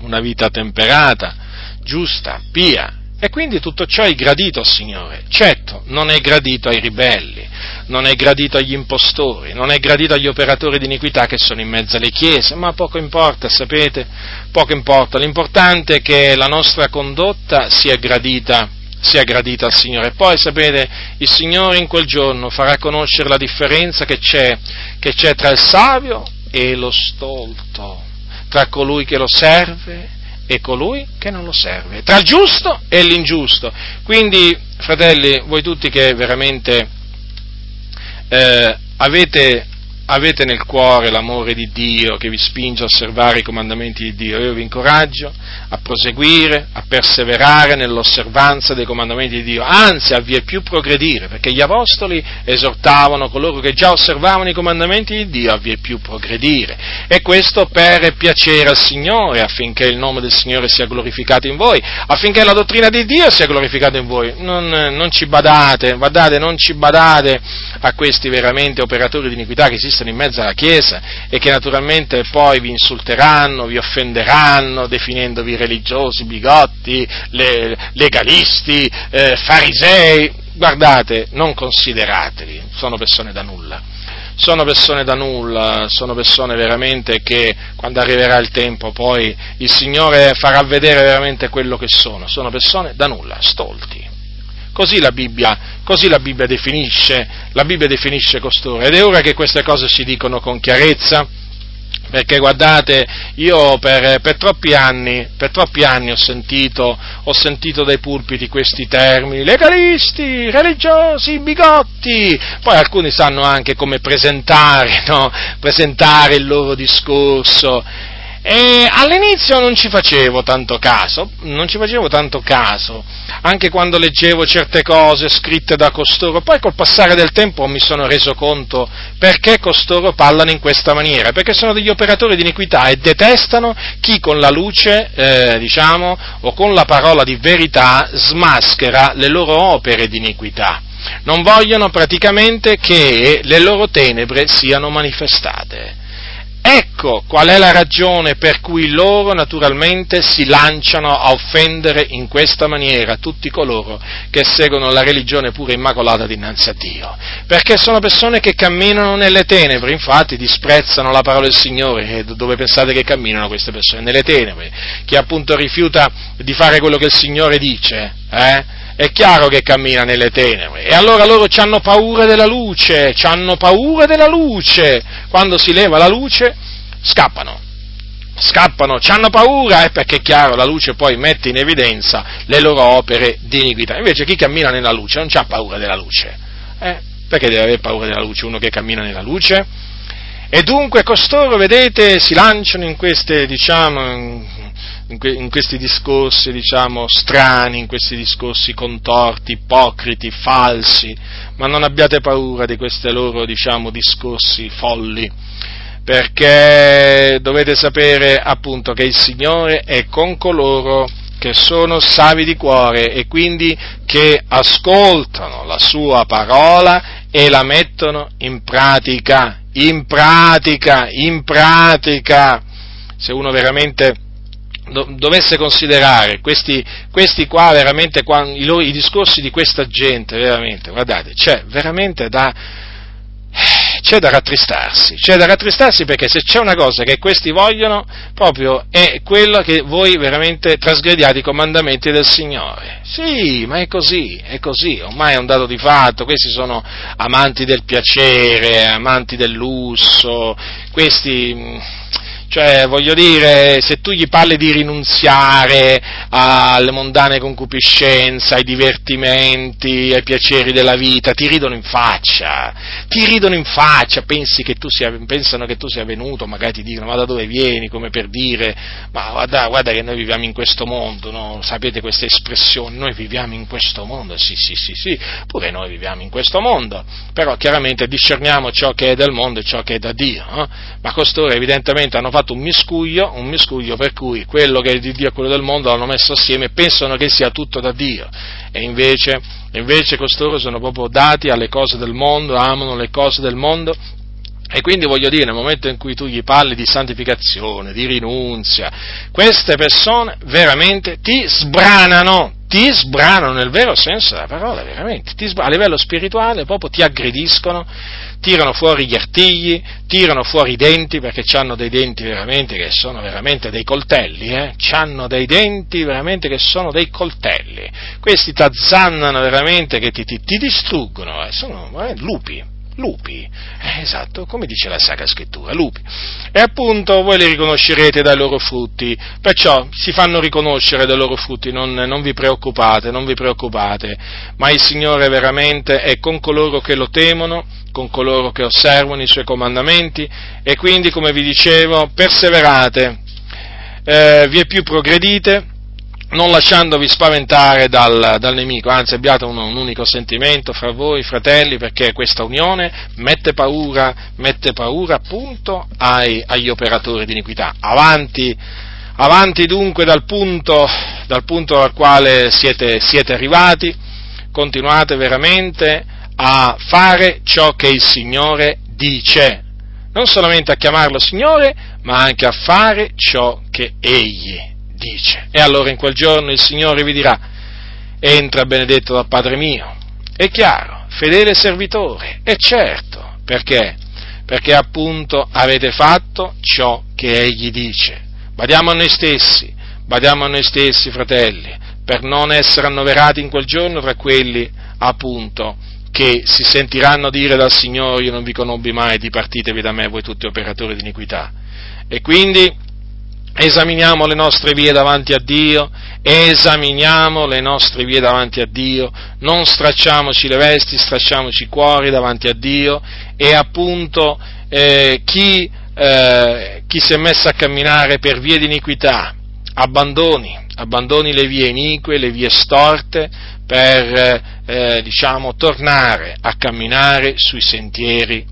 una vita temperata, giusta, pia, e quindi tutto ciò è gradito al Signore. Certo, non è gradito ai ribelli, non è gradito agli impostori, non è gradito agli operatori di iniquità che sono in mezzo alle chiese, ma poco importa, sapete, poco importa. L'importante è che la nostra condotta sia gradita sia gradita al Signore. Poi sapete, il Signore in quel giorno farà conoscere la differenza che c'è, che c'è tra il savio e lo stolto, tra colui che lo serve e colui che non lo serve, tra il giusto e l'ingiusto. Quindi, fratelli, voi tutti che veramente eh, avete avete nel cuore l'amore di Dio che vi spinge a osservare i comandamenti di Dio. Io vi incoraggio a proseguire, a perseverare nell'osservanza dei comandamenti di Dio, anzi a vie più progredire, perché gli apostoli esortavano coloro che già osservavano i comandamenti di Dio a vie più progredire. E questo per piacere al Signore, affinché il nome del Signore sia glorificato in voi, affinché la dottrina di Dio sia glorificata in voi. Non, non ci badate, guardate, non ci badate a questi veramente operatori di iniquità che esistono in mezzo alla Chiesa e che naturalmente poi vi insulteranno, vi offenderanno, definendovi religiosi, bigotti, le, legalisti, eh, farisei. Guardate, non considerateli, sono persone da nulla sono persone da nulla, sono persone veramente che quando arriverà il tempo poi il Signore farà vedere veramente quello che sono, sono persone da nulla, stolti. Così la Bibbia, così la Bibbia definisce, la Bibbia definisce costoro. Ed è ora che queste cose si dicono con chiarezza, perché guardate, io per, per, troppi, anni, per troppi anni, ho sentito, ho sentito dai pulpiti questi termini, legalisti, religiosi, bigotti, poi alcuni sanno anche come presentare, no? presentare il loro discorso, e all'inizio non ci facevo tanto caso, non ci facevo tanto caso, anche quando leggevo certe cose scritte da costoro, poi col passare del tempo mi sono reso conto perché costoro parlano in questa maniera, perché sono degli operatori di iniquità e detestano chi con la luce, eh, diciamo, o con la parola di verità smaschera le loro opere di iniquità. Non vogliono praticamente che le loro tenebre siano manifestate. Ecco qual è la ragione per cui loro naturalmente si lanciano a offendere in questa maniera tutti coloro che seguono la religione pure immacolata dinanzi a Dio. Perché sono persone che camminano nelle tenebre, infatti disprezzano la parola del Signore. E dove pensate che camminano queste persone? Nelle tenebre. Chi appunto rifiuta di fare quello che il Signore dice, eh? È chiaro che cammina nelle tenebre. E allora loro hanno paura della luce, hanno paura della luce. Quando si leva la luce, scappano. Scappano, hanno paura, eh, perché è chiaro, la luce poi mette in evidenza le loro opere di iniquità. Invece chi cammina nella luce non ha paura della luce. Eh? Perché deve avere paura della luce uno che cammina nella luce? E dunque costoro, vedete, si lanciano in queste, diciamo, in, que- in questi discorsi, diciamo, strani, in questi discorsi contorti, ipocriti, falsi, ma non abbiate paura di questi loro, diciamo, discorsi folli, perché dovete sapere appunto che il Signore è con coloro che sono savi di cuore e quindi che ascoltano la sua parola e la mettono in pratica, in pratica, in pratica. Se uno veramente dovesse considerare questi, questi qua veramente, i, loro, i, discorsi di questa gente, veramente, guardate, c'è veramente da, c'è da rattristarsi, c'è da rattristarsi perché se c'è una cosa che questi vogliono, proprio è quella che voi veramente trasgrediate i comandamenti del Signore. Sì, ma è così, è così, ormai è un dato di fatto, questi sono amanti del piacere, amanti del lusso, questi cioè, voglio dire, se tu gli parli di rinunziare alle mondane concupiscenze, ai divertimenti, ai piaceri della vita, ti ridono in faccia, ti ridono in faccia, che sia, pensano che tu sia venuto, magari ti dicono ma da dove vieni, come per dire, ma guarda, guarda che noi viviamo in questo mondo, no? sapete queste espressioni, noi viviamo in questo mondo, sì, sì, sì, sì, pure noi viviamo in questo mondo, però chiaramente discerniamo ciò che è del mondo e ciò che è da Dio, no? ma costoro evidentemente hanno fatto fatto un miscuglio, un miscuglio per cui quello che è di Dio e quello del mondo l'hanno messo assieme e pensano che sia tutto da Dio. E invece, invece costoro sono proprio dati alle cose del mondo, amano le cose del mondo e quindi voglio dire, nel momento in cui tu gli parli di santificazione, di rinunzia, queste persone veramente ti sbranano, ti sbranano nel vero senso della parola, veramente, a livello spirituale proprio ti aggrediscono, tirano fuori gli artigli, tirano fuori i denti, perché hanno dei denti veramente che sono veramente dei coltelli, eh? hanno dei denti veramente che sono dei coltelli, questi ti azzannano veramente che ti, ti, ti distruggono, eh? sono veramente lupi, lupi, eh, esatto, come dice la Sacra Scrittura, lupi. E appunto voi li riconoscerete dai loro frutti, perciò si fanno riconoscere dai loro frutti, non, non vi preoccupate, non vi preoccupate, ma il Signore veramente è con coloro che lo temono, con coloro che osservano i suoi comandamenti. E quindi, come vi dicevo, perseverate, eh, vi è più progredite, non lasciandovi spaventare dal, dal nemico, anzi abbiate un, un, unico sentimento fra voi, fratelli, perché questa unione mette paura, mette paura appunto ai, agli operatori di iniquità. Avanti, avanti dunque dal punto, dal punto al quale siete, siete arrivati, continuate veramente a fare ciò che il Signore dice, non solamente a chiamarlo Signore, ma anche a fare ciò che Egli dice. E allora in quel giorno il Signore vi dirà, entra benedetto dal Padre mio. È chiaro, fedele servitore, è certo, perché? Perché appunto avete fatto ciò che Egli dice. Badiamo a noi stessi, badiamo a noi stessi, fratelli, per non essere annoverati in quel giorno tra quelli appunto che si sentiranno dire dal Signore io non vi conobbi mai, dipartitevi da me voi tutti operatori di iniquità. E quindi esaminiamo le nostre vie davanti a Dio, esaminiamo le nostre vie davanti a Dio, non stracciamoci le vesti, stracciamoci i cuori davanti a Dio e appunto eh, chi, eh, chi si è messo a camminare per vie di iniquità, abbandoni, abbandoni le vie inique, le vie storte per eh, diciamo, tornare a camminare sui sentieri